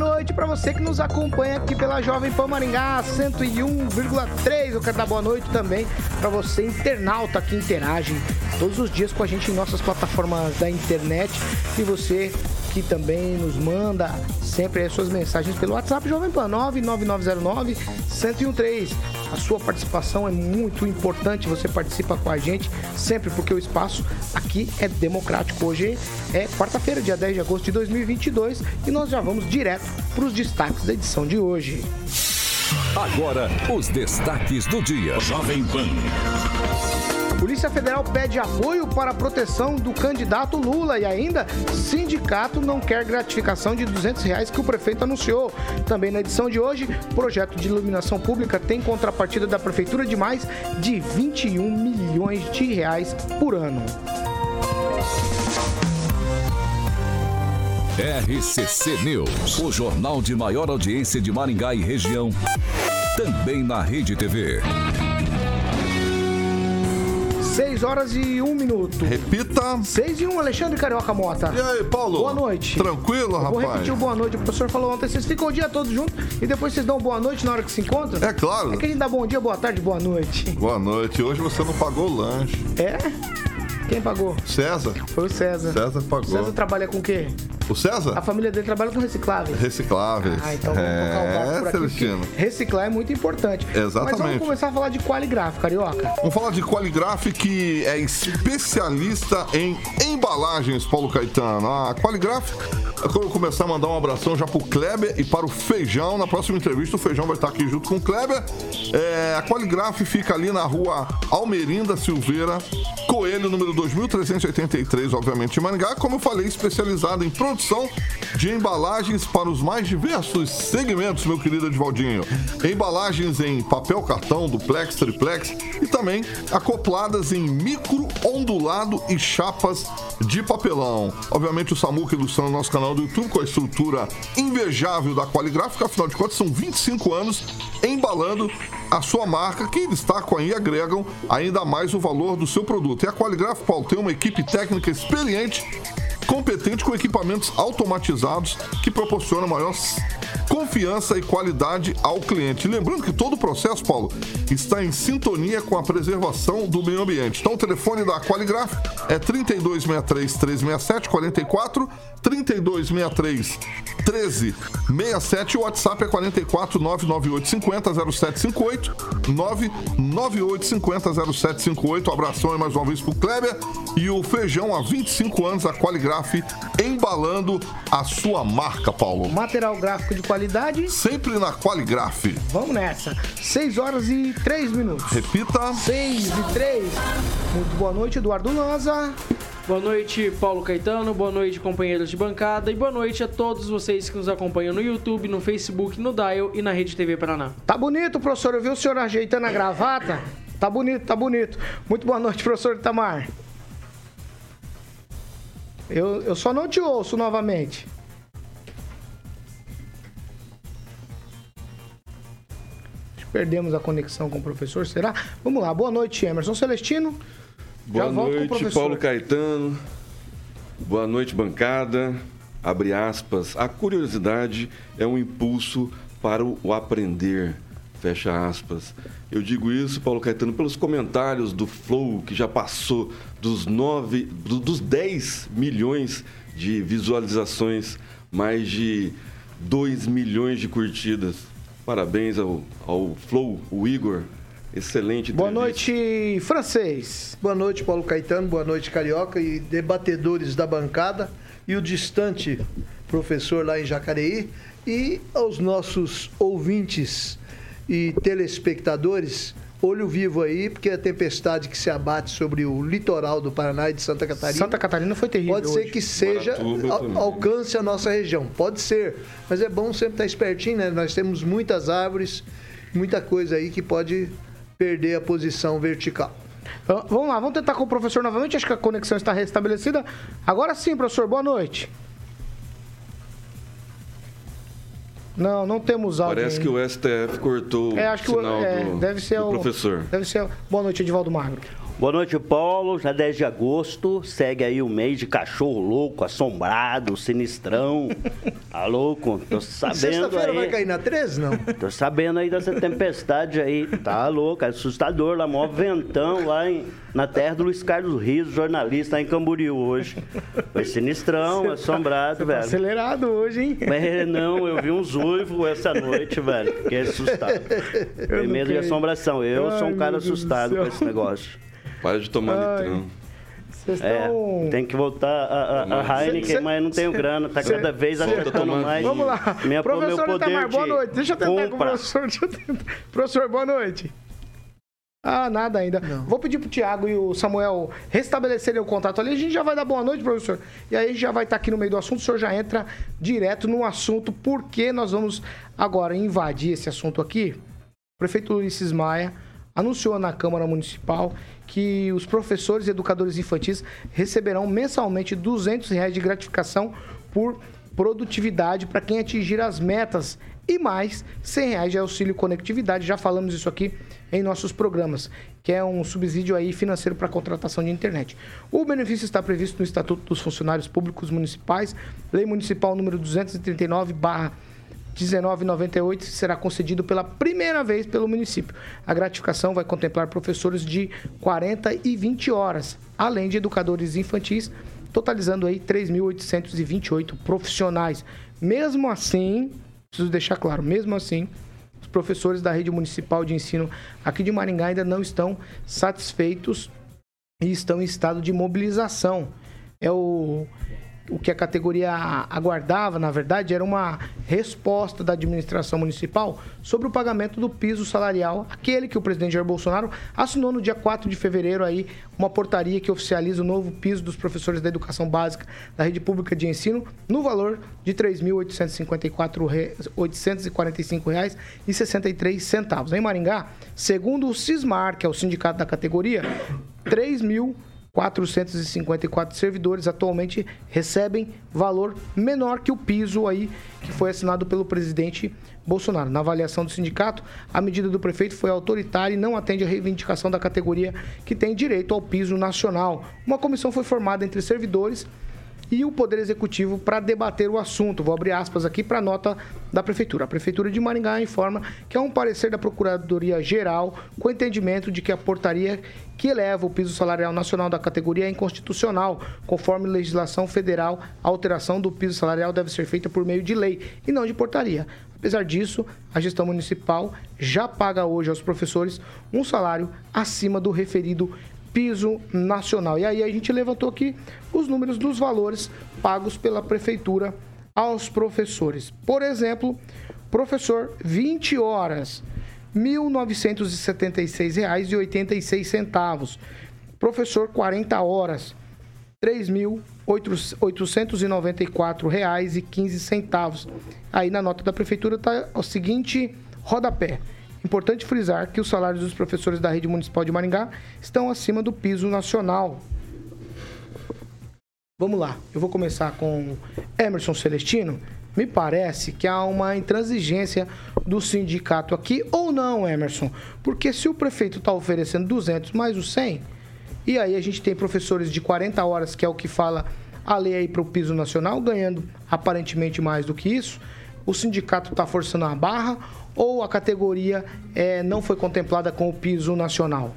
Noite para você que nos acompanha aqui pela Jovem Pan Maringá 101,3. Eu quero dar boa noite também para você, internauta que interage todos os dias com a gente em nossas plataformas da internet e você que também nos manda sempre as suas mensagens pelo WhatsApp Jovem Pan 99909 1013. A sua participação é muito importante, você participa com a gente sempre porque o espaço aqui é democrático. Hoje é quarta-feira, dia 10 de agosto de 2022 e nós já vamos direto para os destaques da edição de hoje. Agora, os destaques do dia. Jovem Pan. Polícia Federal pede apoio para a proteção do candidato Lula e ainda sindicato não quer gratificação de 200 reais que o prefeito anunciou. Também na edição de hoje, projeto de iluminação pública tem contrapartida da prefeitura de mais de 21 milhões de reais por ano. RCC News, o jornal de maior audiência de Maringá e região, também na Rede TV. 6 horas e 1 minuto. Repita. 6 e 1, Alexandre Carioca Mota. E aí, Paulo? Boa noite. Tranquilo, rapaz? Vou repetir o boa noite. O professor falou ontem, vocês ficam o dia todo juntos e depois vocês dão boa noite na hora que se encontram? É claro. É que a gente dá bom dia, boa tarde, boa noite. Boa noite. Hoje você não pagou o lanche. É? Quem pagou? César. Foi o César. César pagou. César trabalha com o quê? O César? A família dele trabalha com recicláveis. Recicláveis. Ah, então vamos é, tocar o barco por aqui. Celestino. Reciclar é muito importante. Exatamente. Mas vamos começar a falar de qualigraf, carioca. Vamos falar de Qualigraf, que é especialista em embalagens, Paulo Caetano. A Qualigraf, quando eu começar a mandar um abração já pro Kleber e para o Feijão. Na próxima entrevista, o Feijão vai estar aqui junto com o Kleber. É, a Qualigraf fica ali na rua Almerinda Silveira, Coelho, número 2383, obviamente, em Maringá. Como eu falei, especializado em produção de embalagens para os mais diversos segmentos, meu querido Edvaldinho. Embalagens em papel cartão, duplex, triplex e também acopladas em micro, ondulado e chapas de papelão. Obviamente o Samuca ilustrando nosso canal do YouTube com a estrutura invejável da Qualigráfica, afinal de contas são 25 anos embalando a sua marca que destacam e agregam ainda mais o valor do seu produto. E a Qualigraf, Paulo, tem uma equipe técnica experiente competente com equipamentos automatizados que proporcionam maior confiança e qualidade ao cliente. Lembrando que todo o processo, Paulo, está em sintonia com a preservação do meio ambiente. Então, o telefone da Qualigraf é 3263 367 44 3263 1367. O WhatsApp é 44 998 50 0758 998 50 0758. Abração aí mais uma vez pro Kleber e o Feijão há 25 anos a Qualigraf embalando a sua marca, Paulo. Material gráfico de qualidade. Sempre na Qualigraf. Vamos nessa. 6 horas e 3 minutos. Repita. 6 e 3. Muito boa noite, Eduardo Lanza. Boa noite, Paulo Caetano. Boa noite, companheiros de bancada. E boa noite a todos vocês que nos acompanham no YouTube, no Facebook, no Dial e na Rede TV Paraná. Tá bonito, professor. Eu vi o senhor ajeitando a gravata. Tá bonito, tá bonito. Muito boa noite, professor Itamar. Eu, eu só não te ouço novamente. Perdemos a conexão com o professor, será? Vamos lá, boa noite, Emerson Celestino. Boa Já volto com o noite. Paulo Caetano. Boa noite, bancada. Abre aspas. A curiosidade é um impulso para o aprender. Fecha aspas. Eu digo isso, Paulo Caetano, pelos comentários do Flow, que já passou dos, nove, do- dos 10 milhões de visualizações, mais de 2 milhões de curtidas. Parabéns ao, ao Flow, o Igor, Excelente Boa entrevista. noite, francês. Boa noite, Paulo Caetano. Boa noite, Carioca e debatedores da bancada. E o distante professor lá em Jacareí. E aos nossos ouvintes e telespectadores, olho vivo aí, porque a tempestade que se abate sobre o litoral do Paraná e de Santa Catarina. Santa Catarina foi terrível. Pode ser hoje. que seja, al- alcance a nossa região. Pode ser. Mas é bom sempre estar espertinho, né? Nós temos muitas árvores, muita coisa aí que pode perder a posição vertical. Então, Vamos lá, vamos tentar com o professor novamente. Acho que a conexão está restabelecida. Agora sim, professor, boa noite. Não, não temos áudio. Parece que ainda. o STF cortou É, acho que o o, sinal é, do, deve ser do o professor. Deve ser. Boa noite, Edivaldo Magro. Boa noite, Paulo. Já 10 de agosto, segue aí o mês de cachorro louco, assombrado, sinistrão. Tá louco? Tô sabendo Sexta-feira vai cair na 13, não? Tô sabendo aí dessa tempestade aí. Tá louco, é assustador lá, maior ventão lá em, na terra do Luiz Carlos Rios, jornalista lá em Camboriú hoje. Foi sinistrão, assombrado, velho. Acelerado hoje, hein? Mas não, eu vi uns uivos essa noite, velho. Fiquei assustado. Tem medo de assombração. Eu sou Ai, um cara assustado com esse negócio. Para de tomar Ai. litrão. Vocês É, estão. tem que voltar a, a, a Heineken, Cê- mas não tenho grana. Tá cê- cada vez cê- acertando tomando mais. Vamos lá. Minha, meu professor poder Itamar, boa noite. Deixa eu tentar com o compra. professor. Deixa eu tentar. Professor, boa noite. Ah, nada ainda. Vou pedir pro Tiago e o Samuel restabelecerem o contato ali. A gente já vai dar boa noite, professor. E aí a gente já vai estar aqui no meio do assunto. O senhor já entra direto no assunto, porque nós vamos agora invadir esse assunto aqui. O prefeito Ulisses Maia anunciou na Câmara Municipal que os professores e educadores infantis receberão mensalmente 200 reais de gratificação por produtividade para quem atingir as metas e mais 100 reais de auxílio conectividade. Já falamos isso aqui em nossos programas, que é um subsídio aí financeiro para contratação de internet. O benefício está previsto no Estatuto dos Funcionários Públicos Municipais, Lei Municipal número 239 barra 1998 será concedido pela primeira vez pelo município. A gratificação vai contemplar professores de 40 e 20 horas, além de educadores infantis, totalizando aí 3.828 profissionais. Mesmo assim, preciso deixar claro, mesmo assim, os professores da rede municipal de ensino aqui de Maringá ainda não estão satisfeitos e estão em estado de mobilização. É o, o que a categoria aguardava, na verdade, era uma resposta da administração municipal sobre o pagamento do piso salarial, aquele que o presidente Jair Bolsonaro assinou no dia 4 de fevereiro aí, uma portaria que oficializa o novo piso dos professores da educação básica da rede pública de ensino no valor de 3.845 reais e 63 centavos. Em Maringá, segundo o Cismar, que é o sindicato da categoria, 3 mil 454 servidores atualmente recebem valor menor que o piso aí que foi assinado pelo presidente Bolsonaro. Na avaliação do sindicato, a medida do prefeito foi autoritária e não atende à reivindicação da categoria que tem direito ao piso nacional. Uma comissão foi formada entre servidores e o Poder Executivo para debater o assunto. Vou abrir aspas aqui para a nota da Prefeitura. A Prefeitura de Maringá informa que há um parecer da Procuradoria-Geral com entendimento de que a portaria que eleva o piso salarial nacional da categoria é inconstitucional. Conforme legislação federal, a alteração do piso salarial deve ser feita por meio de lei e não de portaria. Apesar disso, a gestão municipal já paga hoje aos professores um salário acima do referido piso nacional. E aí a gente levantou aqui os números dos valores pagos pela prefeitura aos professores. Por exemplo, professor 20 horas, R$ 1.976,86. Professor 40 horas, R$ 3.894,15. Aí na nota da prefeitura está o seguinte rodapé. Importante frisar que os salários dos professores da rede municipal de Maringá estão acima do piso nacional. Vamos lá, eu vou começar com Emerson Celestino. Me parece que há uma intransigência do sindicato aqui, ou não, Emerson? Porque se o prefeito está oferecendo 200 mais os 100, e aí a gente tem professores de 40 horas, que é o que fala a lei aí para o piso nacional, ganhando aparentemente mais do que isso, o sindicato está forçando a barra ou a categoria é, não foi contemplada com o piso nacional?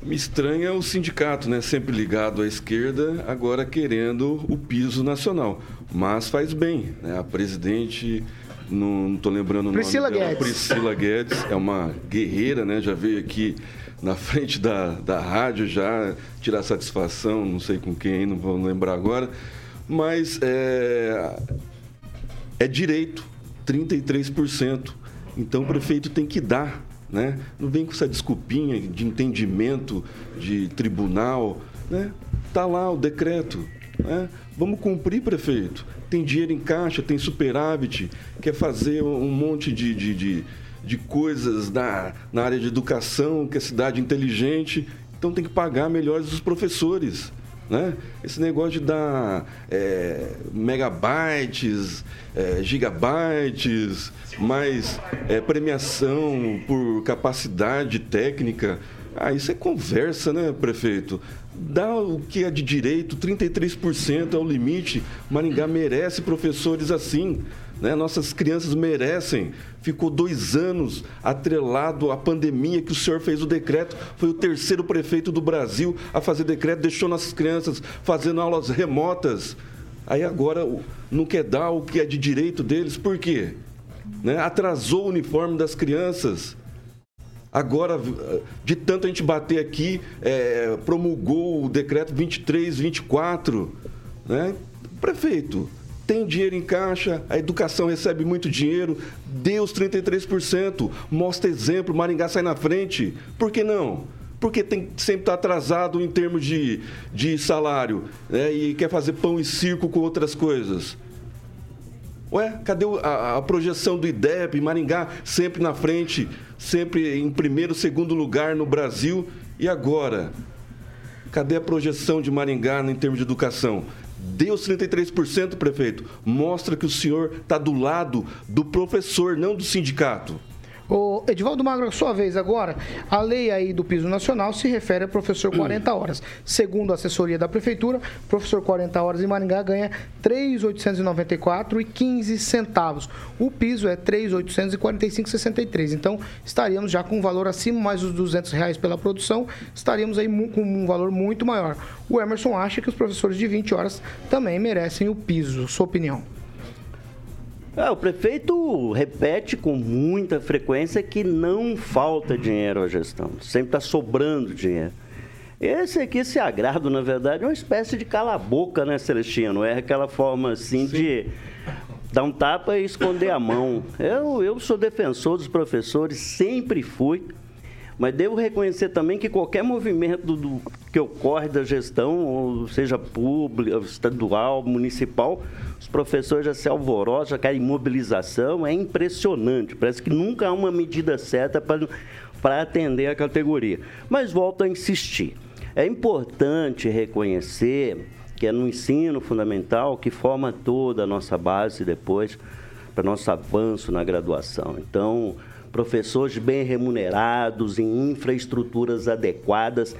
Me estranha o sindicato, né? Sempre ligado à esquerda, agora querendo o piso nacional. Mas faz bem, né? A presidente não estou lembrando Priscila o nome dela. Guedes. Priscila Guedes é uma guerreira, né? Já veio aqui na frente da, da rádio já tirar satisfação, não sei com quem, não vou lembrar agora. Mas é, é direito, 33%. Então o prefeito tem que dar, né? Não vem com essa desculpinha de entendimento de tribunal, né? Tá lá o decreto, né? Vamos cumprir, prefeito. Tem dinheiro em caixa, tem superávit, quer fazer um monte de, de, de, de coisas na, na área de educação, que é cidade inteligente, então tem que pagar melhores os professores. Né? Esse negócio de dar é, megabytes, é, gigabytes, mais é, premiação por capacidade técnica, ah, isso é conversa, né, prefeito? Dá o que é de direito, 33% é o limite. Maringá merece professores assim. Né? Nossas crianças merecem. Ficou dois anos atrelado à pandemia que o senhor fez o decreto. Foi o terceiro prefeito do Brasil a fazer decreto, deixou nossas crianças fazendo aulas remotas. Aí agora não quer dar o que é de direito deles, por quê? Né? Atrasou o uniforme das crianças. Agora, de tanto a gente bater aqui, é, promulgou o decreto 23, 24. Né? Prefeito, tem dinheiro em caixa, a educação recebe muito dinheiro, dê os 33%, mostra exemplo, Maringá sai na frente. Por que não? Porque tem sempre estar atrasado em termos de, de salário né? e quer fazer pão e circo com outras coisas. Ué, cadê a, a, projeção do IDEB, Maringá sempre na frente, sempre em primeiro, segundo lugar no Brasil? E agora? Cadê a projeção de Maringá em termos de educação? Os 33%, prefeito. Mostra que o senhor está do lado do professor, não do sindicato. O Edivaldo Magro, sua vez agora. A lei aí do piso nacional se refere a professor 40 horas. Segundo a assessoria da prefeitura, professor 40 horas em Maringá ganha 3.894 e 15 centavos. O piso é 3.845,63. Então, estaríamos já com um valor acima mais dos 200 reais pela produção, estaríamos aí com um valor muito maior. O Emerson acha que os professores de 20 horas também merecem o piso. Sua opinião? É, o prefeito repete com muita frequência que não falta dinheiro à gestão, sempre está sobrando dinheiro. Esse aqui, esse agrado, na verdade, é uma espécie de cala-boca, né, Celestino? É aquela forma assim Sim. de dar um tapa e esconder a mão. Eu, eu sou defensor dos professores, sempre fui. Mas devo reconhecer também que qualquer movimento do, que ocorre da gestão, seja pública, estadual, municipal, os professores já se alvorosam, já querem mobilização, é impressionante. Parece que nunca há uma medida certa para atender a categoria. Mas volto a insistir. É importante reconhecer que é no ensino fundamental que forma toda a nossa base depois para nosso avanço na graduação. Então, professores bem remunerados, em infraestruturas adequadas.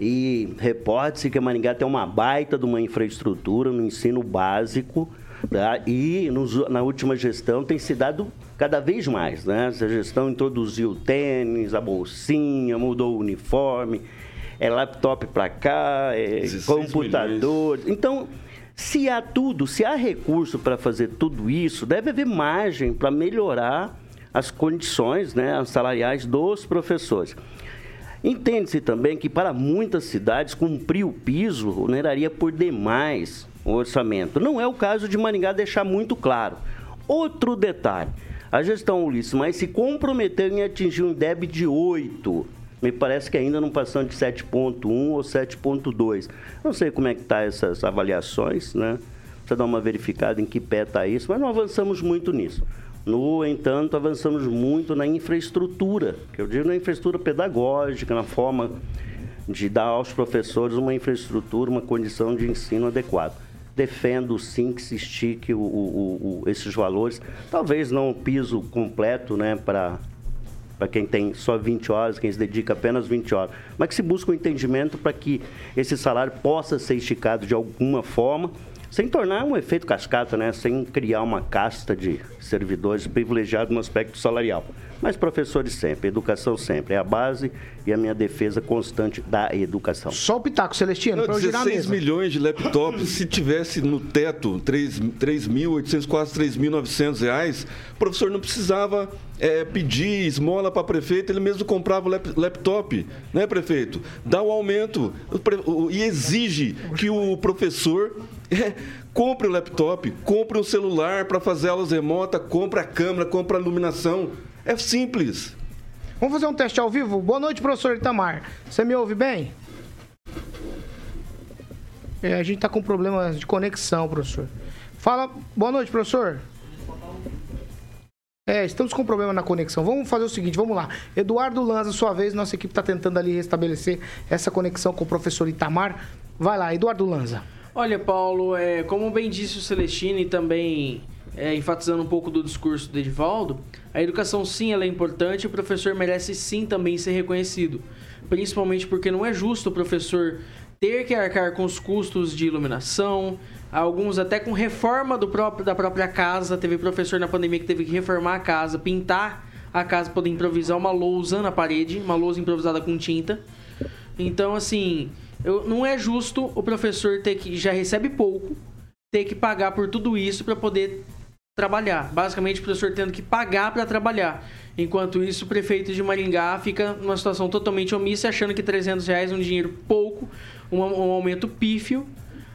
E reporte-se que a Maringá tem uma baita de uma infraestrutura no ensino básico. Tá? E nos, na última gestão tem se dado cada vez mais. Né? Essa gestão introduziu o tênis, a bolsinha, mudou o uniforme, é laptop para cá, é computador. Milhões. Então, se há tudo, se há recurso para fazer tudo isso, deve haver margem para melhorar as condições né, salariais dos professores. Entende-se também que para muitas cidades cumprir o piso oneraria por demais o orçamento. Não é o caso de Maringá deixar muito claro. Outro detalhe, a gestão Ulisses mas se comprometeu em atingir um DEB de 8. Me parece que ainda não passando de 7.1 ou 7.2. Não sei como é que tá essas avaliações, né? Precisa dar uma verificada em que pé está isso, mas não avançamos muito nisso. No entanto, avançamos muito na infraestrutura, que eu digo na infraestrutura pedagógica, na forma de dar aos professores uma infraestrutura, uma condição de ensino adequada. Defendo sim que se estique o, o, o, esses valores, talvez não o piso completo né, para para quem tem só 20 horas, quem se dedica apenas 20 horas, mas que se busque um entendimento para que esse salário possa ser esticado de alguma forma sem tornar um efeito cascata, né? Sem criar uma casta de servidores privilegiados no aspecto salarial. Mas professores sempre, educação sempre, é a base e a minha defesa constante da educação. Só o Pitaco Celestino, pra eu girar a 16 mesa. milhões de laptops, se tivesse no teto 3.800, quase 3.900 reais, o professor não precisava é, pedir esmola para prefeito, ele mesmo comprava o lap- laptop, né, prefeito? Dá o aumento o pre- o- e exige que o professor é, compre o laptop, compre um celular para fazer aulas remotas, compre a câmera, compre a iluminação. É simples. Vamos fazer um teste ao vivo? Boa noite, professor Itamar. Você me ouve bem? É, a gente tá com problemas de conexão, professor. Fala. Boa noite, professor. É, estamos com problema na conexão. Vamos fazer o seguinte, vamos lá. Eduardo Lanza, sua vez, nossa equipe está tentando ali restabelecer essa conexão com o professor Itamar. Vai lá, Eduardo Lanza. Olha, Paulo, é, como bem disse o Celestino e também é, enfatizando um pouco do discurso do Edivaldo, a educação sim ela é importante e o professor merece sim também ser reconhecido. Principalmente porque não é justo o professor ter que arcar com os custos de iluminação, alguns até com reforma do próprio, da própria casa. Teve professor na pandemia que teve que reformar a casa, pintar a casa poder improvisar uma lousa na parede, uma lousa improvisada com tinta. Então, assim, eu, não é justo o professor ter que já recebe pouco, ter que pagar por tudo isso para poder trabalhar. Basicamente, o professor tendo que pagar para trabalhar. Enquanto isso, o prefeito de Maringá fica numa situação totalmente omissa, achando que 300 reais é um dinheiro pouco, um, um aumento pífio,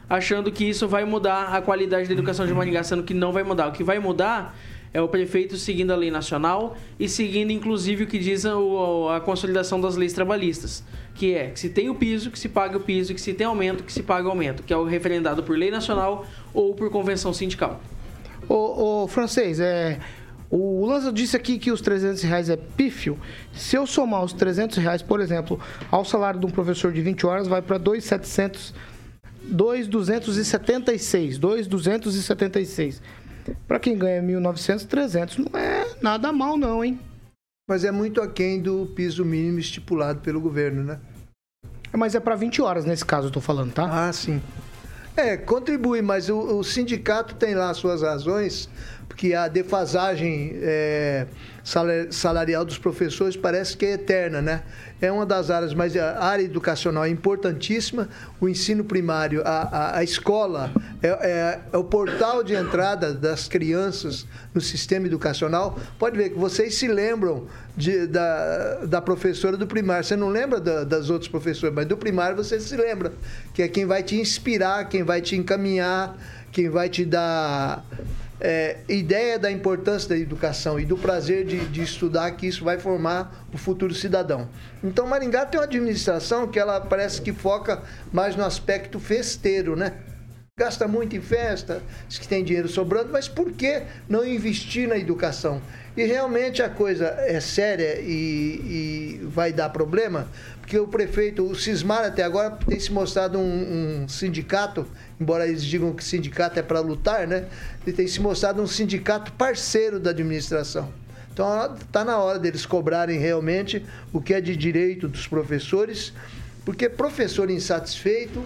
achando que isso vai mudar a qualidade da educação de Maringá, sendo que não vai mudar. O que vai mudar é o prefeito seguindo a lei nacional e seguindo, inclusive, o que diz a, o- a consolidação das leis trabalhistas, que é que se tem o piso, que se pague o piso, que se tem aumento, que se pague o aumento, que é o referendado por lei nacional ou por convenção sindical. Ô, ô, francês, é. O Lanza disse aqui que os 300 reais é pífio. Se eu somar os 300 reais, por exemplo, ao salário de um professor de 20 horas, vai para 2,700. 2,276. 2,276. Para quem ganha 1.900, 300 não é nada mal, não, hein? Mas é muito aquém do piso mínimo estipulado pelo governo, né? Mas é para 20 horas nesse caso, eu tô falando, tá? Ah, sim. É, contribui, mas o, o sindicato tem lá suas razões, porque a defasagem é, sala- salarial dos professores parece que é eterna, né? É uma das áreas, mas a área educacional é importantíssima, o ensino primário, a, a, a escola é, é- é o portal de entrada das crianças no sistema educacional. Pode ver que vocês se lembram de- da, da professora do primário. Você não lembra da- das outras professoras, mas do primário você se lembra, que é quem vai te inspirar, quem vai te encaminhar, quem vai te dar é, ideia da importância da educação e do prazer de, de estudar, que isso vai formar o futuro cidadão. Então, Maringá tem uma administração que ela parece que foca mais no aspecto festeiro, né? Gasta muito em festa, diz que tem dinheiro sobrando, mas por que não investir na educação? E realmente a coisa é séria e, e vai dar problema, porque o prefeito, o Cismar até agora tem se mostrado um, um sindicato, embora eles digam que sindicato é para lutar, né? Ele tem se mostrado um sindicato parceiro da administração. Então está na hora deles cobrarem realmente o que é de direito dos professores, porque professor insatisfeito,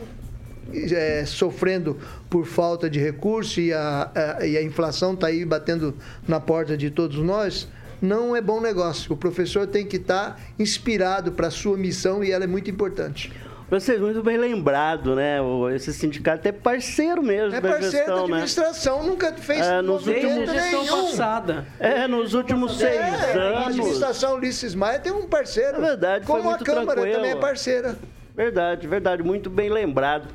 é, sofrendo por falta de recurso e a, a- e a inflação está aí batendo na porta de todos nós, não é bom negócio. O professor tem que estar inspirado para a sua missão e ela é muito importante. Vocês muito bem lembrado, né? O- Esse sindicato é parceiro mesmo É da parceiro gestão, da né? administração, nunca fez É, nos Desde a movimento gestão nenhum. passada. É, nos últimos seis É, a anos. administração Ulisses Maia tem um parceiro. É verdade, foi Como a Câmara tranquilo. também é parceira. Verdade, verdade, muito bem lembrado.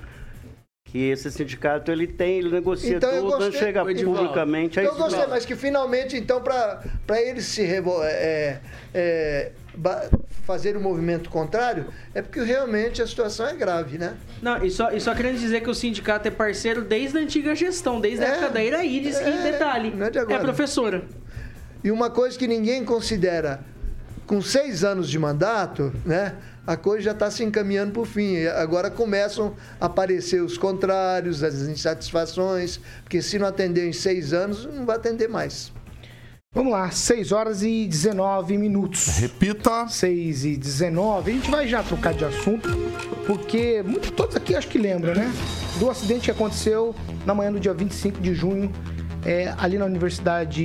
Que esse sindicato ele tem, ele negocia Então, eu tudo, não gostei, chega Edivaldo. publicamente. É Eu isso gostei, mesmo. mas que finalmente, então, para eles se revo- é, é, ba- fazer o movimento contrário, é porque realmente a situação é grave, né? Não, e só, e só querendo dizer que o sindicato é parceiro desde a antiga gestão, desde a É. época da Iraíris, É, e detalhe, não é de agora. professora. E uma coisa que ninguém considera, com seis anos de mandato, né? A coisa já está se encaminhando para o fim. Agora começam a aparecer os contrários, as insatisfações, porque se não atender em seis anos, não vai atender mais. Vamos lá, 6 horas e 19 minutos. Repita. 6 e 19. A gente vai já trocar de assunto, porque muito, todos aqui acho que lembram, né? do acidente que aconteceu na manhã do dia 25 de junho, é, ali na Universidade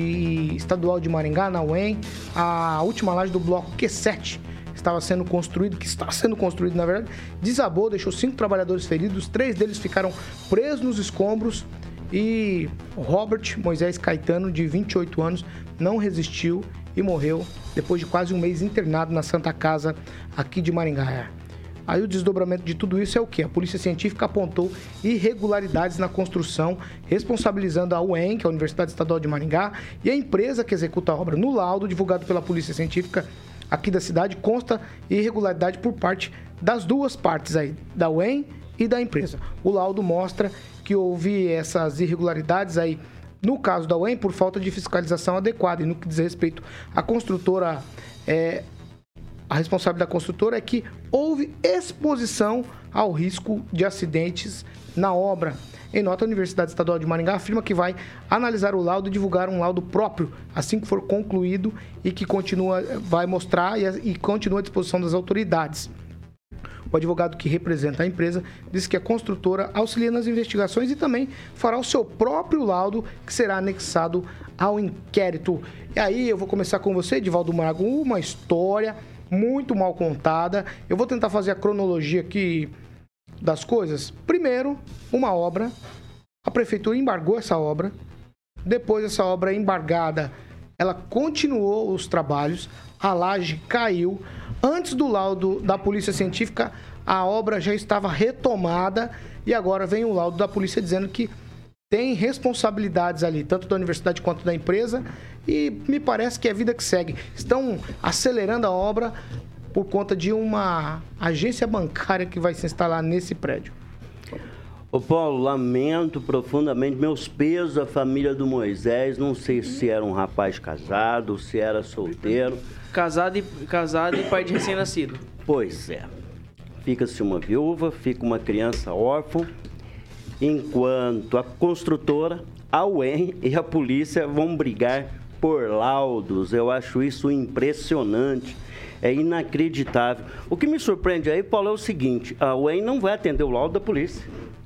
Estadual de Maringá, na UEM, a última laje do bloco Q7 estava sendo construído, que está sendo construído na verdade, desabou, deixou cinco trabalhadores feridos, três deles ficaram presos nos escombros e Robert Moisés Caetano, de 28 anos, não resistiu e morreu depois de quase um mês internado na Santa Casa aqui de Maringá. Aí o desdobramento de tudo isso é o que? A Polícia Científica apontou irregularidades na construção, responsabilizando a UEM, que é a Universidade Estadual de Maringá, e a empresa que executa a obra. No laudo divulgado pela Polícia Científica aqui da cidade, consta irregularidade por parte das duas partes aí, da UEM e da empresa. O laudo mostra que houve essas irregularidades aí no caso da UEM, por falta de fiscalização adequada. E no que diz respeito à construtora, é, a responsabilidade da construtora é que houve exposição ao risco de acidentes na obra. Em nota, a Universidade Estadual de Maringá afirma que vai analisar o laudo e divulgar um laudo próprio assim que for concluído e que continua, vai mostrar e, e continua à disposição das autoridades. O advogado que representa a empresa disse que a construtora auxilia nas investigações e também fará o seu próprio laudo que será anexado ao inquérito. E aí eu vou começar com você, Edivaldo Mago, uma história muito mal contada. Eu vou tentar fazer a cronologia aqui das coisas. Primeiro, uma obra. A prefeitura embargou essa obra. Depois essa obra embargada, ela continuou os trabalhos. A laje caiu. Antes do laudo da Polícia Científica, a obra já estava retomada e agora vem o laudo da polícia dizendo que tem responsabilidades ali, tanto da universidade quanto da empresa, e me parece que é a vida que segue. Estão acelerando a obra por conta de uma agência bancária que vai se instalar nesse prédio. Ô Paulo, lamento profundamente, meus pesos à família do Moisés, não sei se era um rapaz casado, se era solteiro. Casado e, casado e pai de recém-nascido. Pois é. Fica-se uma viúva, fica uma criança órfã, enquanto a construtora, a UEM e a polícia vão brigar por laudos. Eu acho isso impressionante. É inacreditável. O que me surpreende aí, Paulo, é o seguinte: a UEM não vai atender o laudo da polícia,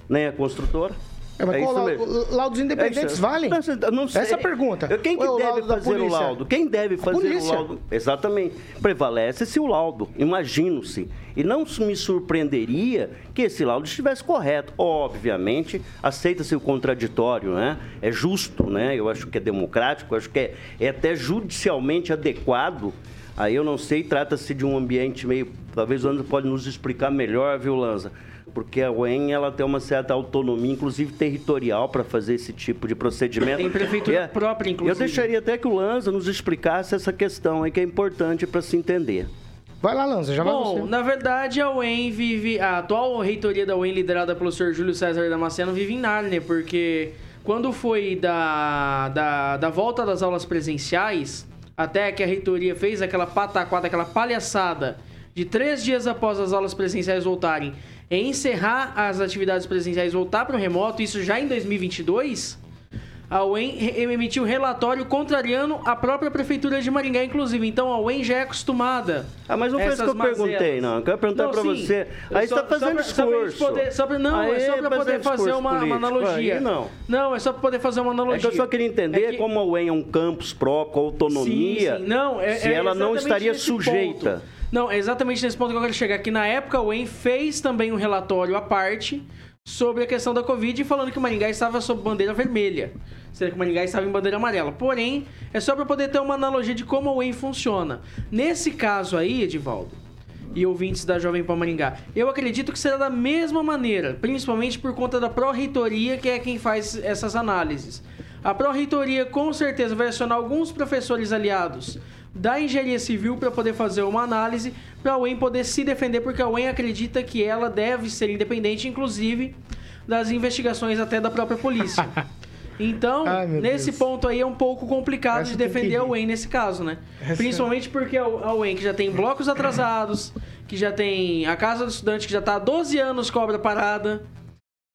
nem a construtora. É, mas É qual laudo, laudos independentes É valem? Não, sei. Essa é a pergunta. Quem que é deve fazer o laudo? Quem deve fazer o laudo? Exatamente. Prevalece-se o laudo, imagino-se. E não me surpreenderia que esse laudo estivesse correto. Obviamente, aceita-se o contraditório, né? É justo, né? Eu acho que é democrático, acho que é, é até judicialmente adequado. Aí eu não sei, trata-se de um ambiente meio... Talvez o Lanza pode nos explicar melhor, viu, Lanza? Porque a UEM ela tem uma certa autonomia, inclusive territorial, para fazer esse tipo de procedimento. Tem prefeitura própria, inclusive. Eu deixaria até que o Lanza nos explicasse essa questão aí, que é importante para se entender. Vai lá, Lanza, já vai Bom, você. na verdade, a UEM vive. A atual reitoria da UEM, liderada pelo senhor Júlio César Damasceno, vive em Nárnia, porque quando foi da, da, da volta das aulas presenciais, até que a reitoria fez aquela pataquada, aquela palhaçada de três dias após as aulas presenciais voltarem, em encerrar as atividades presenciais voltar para o remoto, isso já em 2022. A UEM emitiu relatório contrariando a própria prefeitura de Maringá, inclusive. Então a UEM já é acostumada. Ah, mas não foi isso que eu mazelas. perguntei, não. Eu quero perguntar Não, pra sim. você. Aí só- você tá fazendo só pra- só discurso. poder- só pra- não, é Aí só pra poder fazer uma, uma analogia. Aí não. Não, é só pra poder fazer uma analogia. É que eu só queria entender É que- como a UEM é um campus próprio, com autonomia, Sim, sim. Não, é, se é ela não estaria sujeita. ponto. Não, é exatamente nesse ponto que eu quero chegar. Que na época o UEM fez também um relatório à parte sobre a questão da Covid, falando que o Maringá estava sob bandeira vermelha. Sendo que o Maringá estava em bandeira amarela. Porém, é só para poder ter uma analogia de como a UEM funciona. Nesse caso aí, Edivaldo, e ouvintes da Jovem Pan Maringá, eu acredito que será da mesma maneira, principalmente por conta da pró-reitoria, que é quem faz essas análises. A pró-reitoria com certeza vai acionar alguns professores aliados da engenharia civil para poder fazer uma análise para a UEM poder se defender, porque a UEM acredita que ela deve ser independente, inclusive das investigações até da própria polícia. Então, Ai, nesse Deus. ponto aí é um pouco complicado Essa de defender a. UEM nesse caso, né? Essa- Principalmente porque a UEM que já tem blocos atrasados, que já tem a Casa do Estudante que já está há 12 anos com a obra parada.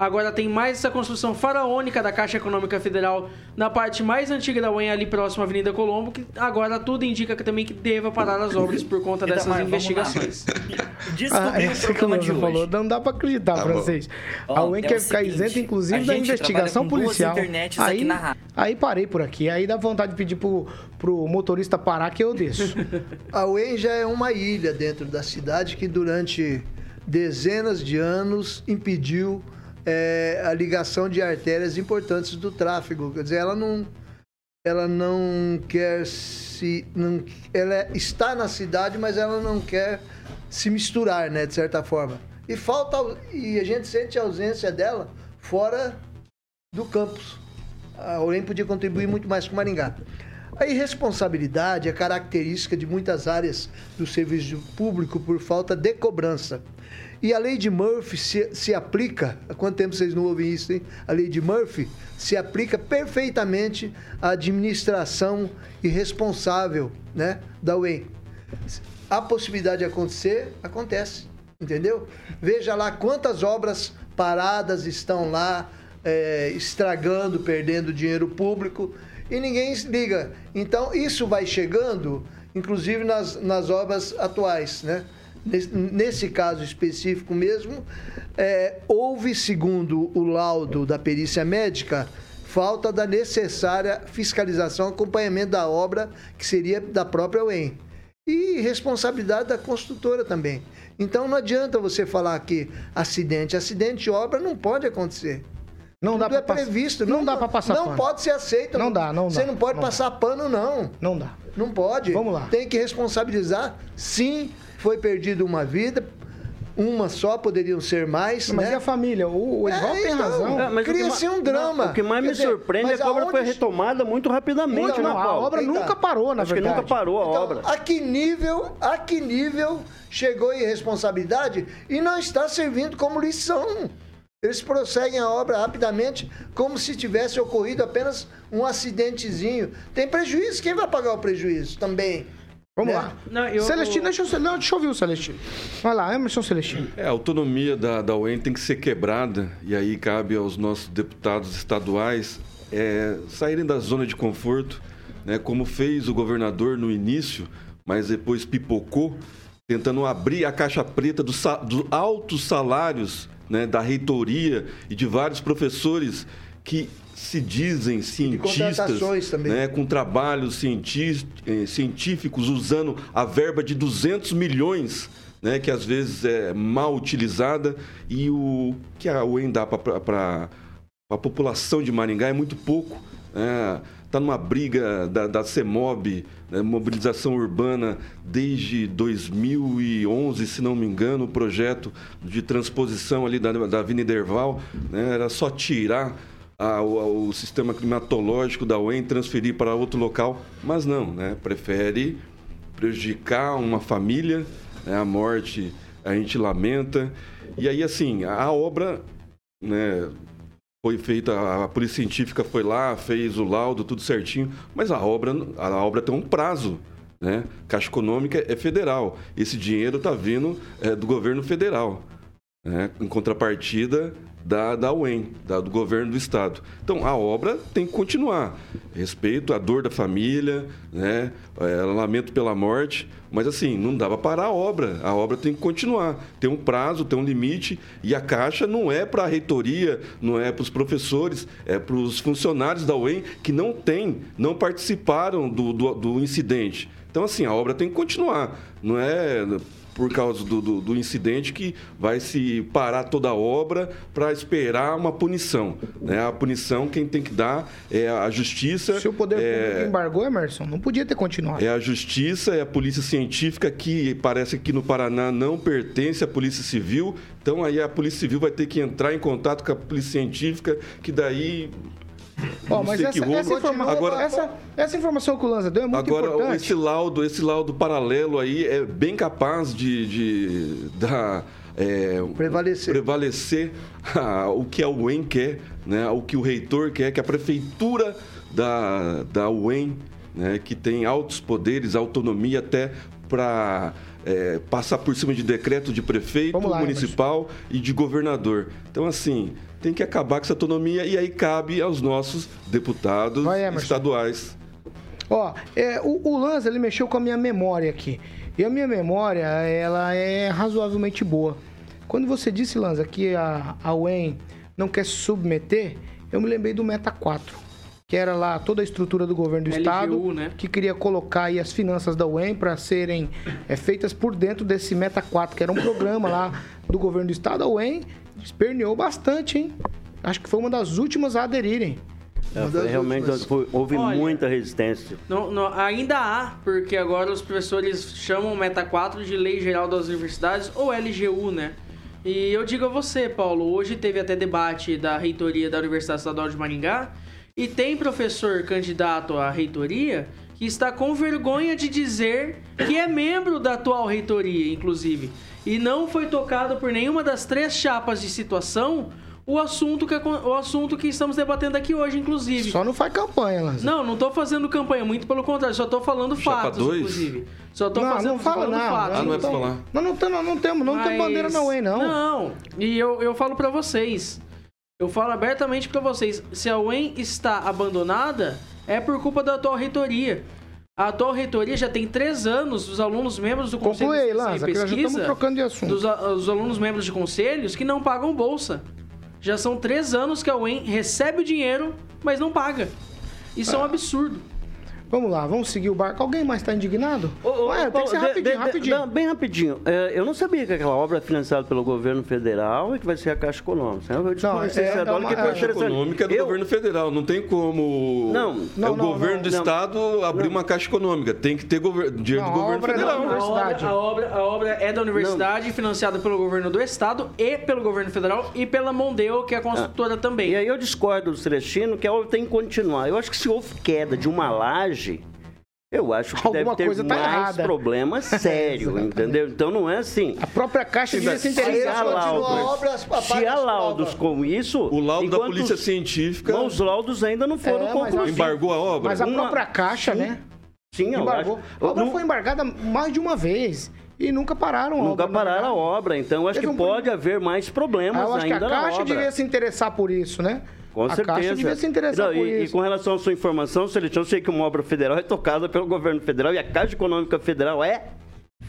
Agora tem mais essa construção faraônica da Caixa Econômica Federal na parte mais antiga da UEM, ali próximo à Avenida Colombo, que agora tudo indica que também que deva parar as obras por conta dessas Itamar, investigações. Descobri Ah, o que o de hoje. falou, não dá pra acreditar, Tá francês. A UEM é quer ficar seguinte, isenta, inclusive, da investigação policial. aí, aí parei por aqui. Aí dá vontade de pedir pro, pro motorista parar que eu desço. A UEM já é uma ilha dentro da cidade que durante dezenas de anos impediu é, a ligação de artérias importantes do tráfego. Quer dizer, ela não, ela não quer se, não, ela é- está na cidade, mas ela não quer se misturar, né, de certa forma. E falta e a gente sente a ausência dela fora do campus. A UEM podia contribuir muito mais com Maringá. A irresponsabilidade é característica de muitas áreas do serviço público por falta de cobrança. E a lei de Murphy se, se aplica, há quanto tempo vocês não ouvem isso, hein? A lei de Murphy se aplica perfeitamente à administração irresponsável né, da UEM. A possibilidade de acontecer, acontece, entendeu? Veja lá quantas obras paradas estão lá, é, estragando, perdendo dinheiro público e ninguém liga. Então, isso vai chegando, inclusive nas, nas obras atuais, né? Nesse, caso específico mesmo, é, houve, segundo o laudo da perícia médica, falta da necessária fiscalização, acompanhamento da obra, que seria da própria UEM. E responsabilidade da construtora também. Então não adianta você falar que acidente, acidente de obra não pode acontecer. Não dá Tudo pra é pass- previsto. Não dá pra passar Não pano. pode ser aceito. Não dá, não Você dá, não pode não passar pano, não. Não dá. Não pode. Vamos lá. Tem que responsabilizar. Sim, foi perdida uma vida. Uma só, poderiam ser mais, Mas né? e a família? O, o Edvaldo É, tem então, razão. É, que Cria-se um drama. não, o que mais Quer me dizer, surpreende é que a obra foi retomada muito rapidamente, Muito, né, não, a Paulo? obra Então, nunca parou, na Acho que verdade. nunca parou a Então, obra. a que nível, a que nível chegou a irresponsabilidade e não está servindo como lição. Eles prosseguem a obra rapidamente, como se tivesse ocorrido apenas um acidentezinho. Tem prejuízo, quem vai pagar o prejuízo também? Vamos né? lá. Não, eu- Celestino, deixa eu, não, deixa eu ouvir o Celestino. Vai lá, Emerson Celestino. É, a autonomia da, da UEM tem que ser quebrada, e aí cabe aos nossos deputados estaduais é, saírem da zona de conforto, né, como fez o governador no início, mas depois pipocou, tentando abrir a caixa preta dos, dos altos salários né, da reitoria e de vários professores que se dizem cientistas, né, com trabalhos eh, científicos usando a verba de 200 milhões, né, que às vezes é mal utilizada, e o que a UEM dá para a população de Maringá é muito pouco. Está numa briga da, da CEMOB, né, mobilização urbana, desde 2011, se não me engano, o projeto de transposição ali da, da Avenida né, era só tirar a- o, o sistema climatológico da UEM, transferir para outro local, mas não, né, prefere prejudicar uma família, né, a morte a gente lamenta, e aí assim, a, a obra, né, foi feita, a polícia científica foi lá, fez o laudo, tudo certinho, mas a obra, a obra tem um prazo, né? Caixa Econômica é federal. Esse dinheiro está vindo é, do governo federal, né? em contrapartida da, da UEM, da- do governo do estado. Então, a obra tem que continuar. Respeito à dor da família, né? É, lamento pela morte, mas assim, não dá para parar a obra. A obra tem que continuar. Tem um prazo, tem um limite, e a Caixa não é para a reitoria, não é para os professores, é para os funcionários da UEM que não têm, não participaram do, do, do incidente. Então, assim, a obra tem que continuar. Não é por causa do, do, do incidente que vai se parar toda a obra para esperar uma punição. Né? A punição quem tem que dar é a justiça. Se o poder é, público embargou, Emerson, não podia ter continuado. é a justiça, é a polícia científica que parece que no Paraná não pertence à polícia civil. Então aí a polícia civil vai ter que entrar em contato com a polícia científica, que daí Mas essa, essa, informa- Agora- essa, essa informação que o Lanza deu é muito Agora, importante. esse laudo, esse laudo paralelo aí é bem capaz de, de dar, é, Prevalecer. prevalecer ah, o que a UEM quer, né? o que o reitor quer, que a prefeitura da, da UEM, né? que tem altos poderes, autonomia até para passar por cima de decreto de prefeito lá, municipal e de governador. Então, assim, tem que acabar com essa autonomia e aí cabe aos nossos deputados Vai, estaduais. Ó, é, o, o Lanza, ele mexeu com a minha memória aqui. E a minha memória, ela é razoavelmente boa. Quando você disse, Lanza, que a, a UEM não quer se submeter, eu me lembrei do Meta 4, que era lá toda a estrutura do governo do LGU, estado, né? que queria colocar aí as finanças da UEM para serem é, feitas por dentro desse Meta 4, que era um programa lá do governo do estado. A UEM esperneou bastante, hein? Acho que foi uma das últimas a aderirem. É, foi- realmente foi- houve Olha, muita resistência. Não, não, ainda há, porque agora os professores chamam o Meta 4 de Lei Geral das Universidades, ou LGU, né? E eu digo a você, Paulo, hoje teve até debate da reitoria da Universidade Estadual de Maringá, e tem professor candidato à reitoria que está com vergonha de dizer que é membro da atual reitoria, inclusive. E não foi tocado por nenhuma das três chapas de situação o assunto que, o assunto que estamos debatendo aqui hoje, inclusive. Só não faz campanha, Lanza. Não, não tô fazendo campanha, muito pelo contrário, só tô falando Chapa fatos, dois? inclusive. Só tô não, fazendo não fala falando não. fatos. Ah, não é pra Então- falar. Não, não, tem- não, não temos, não Mas- bandeira na UEM, não. Não, e eu, eu falo pra vocês. Eu falo abertamente pra vocês. Se a UEM está abandonada, é por culpa da atual reitoria. A atual reitoria já tem três anos, os alunos membros do Conselho Conclui de Lanza, e Pesquisa, estamos trocando de assunto. dos os alunos membros de conselhos que não pagam bolsa. Já são três anos que a UEM recebe o dinheiro, mas não paga. Isso é um absurdo. Vamos lá, vamos seguir o barco. Alguém mais está indignado? Ô, ô, Ué, tem Paulo, que ser rapidinho, de- de- rapidinho. não, bem rapidinho. É, eu não sabia que aquela obra é financiada pelo governo federal e que vai ser a Caixa Econômica. Eu Não, é- é agora uma- que foi a Caixa econômica é do Eu- governo federal, não tem como Não, é não, o não, governo não, do não. estado abrir uma caixa econômica. Tem que ter gover- dinheiro Não, do governo é federal. A obra, a, obra, a obra é da universidade, financiada pelo governo do estado e pelo governo federal e pela Mondeo, que é a construtora também. E aí eu discordo do Celestino que a obra tem que continuar. Eu acho que se houve queda de uma laje, eu acho que Alguma deve ter coisa tá mais errada. problema sério, entendeu? Então não é assim. A própria Caixa devia se interessar. há laudos. Se há laudos provas. com isso. O laudo da polícia os- científica os laudos ainda não foram É, mas concluídos. embargou a obra. Mas a Uma- própria Caixa, né? Sim, Embargou. acho. A obra Não- foi embargada mais de uma vez. E nunca pararam a Nunca obra. pararam a obra, então eu acho que Teve um pode haver mais Ah, problemas eu acho que a ainda Caixa devia se interessar por isso, né? Com a certeza. Caixa devia se interessar Não, por e, e isso. com relação à sua informação, Celestino, eu sei que uma obra federal é tocada pelo governo federal e a Caixa Econômica Federal é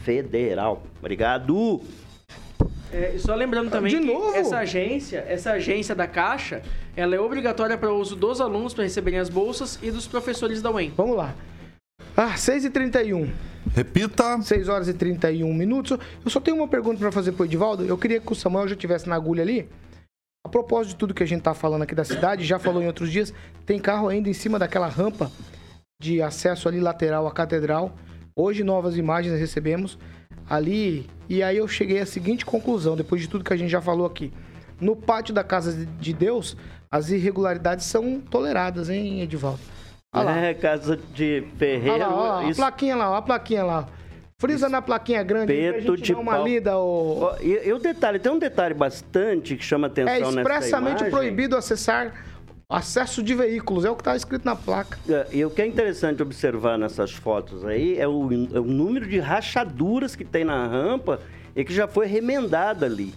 federal. Obrigado. É, e só lembrando também De que novo? essa agência, essa agência da Caixa, ela é obrigatória para o uso dos alunos para receberem as bolsas e dos professores da UEM. Vamos lá. Ah, 6h31. Repita. 6 horas e 31 minutos. Eu só tenho uma pergunta para fazer pro Edivaldo. Eu queria que o Samuel já tivesse na agulha ali. A propósito de tudo que a gente tá falando aqui da cidade, já falou em outros dias, tem carro ainda em cima daquela rampa de acesso ali lateral à catedral. Hoje novas imagens recebemos ali e aí eu cheguei à seguinte conclusão, depois de tudo que a gente já falou aqui. No pátio da casa de Deus, as irregularidades são toleradas, hein, Edivaldo? Olha lá. É, casa de Olha Ferreira. lá, ó, a isso- plaquinha lá, a plaquinha lá. Frisa na plaquinha grande aí pra Espeto gente de dar uma pau. lida. ô. Ó, E, e o detalhe, tem um detalhe bastante que chama atenção É nessa expressamente imagem. proibido acessar acesso de veículos. É o que tá escrito na placa. É, E o que é interessante observar nessas fotos aí é o, é o número de rachaduras que tem na rampa e que já foi remendada ali.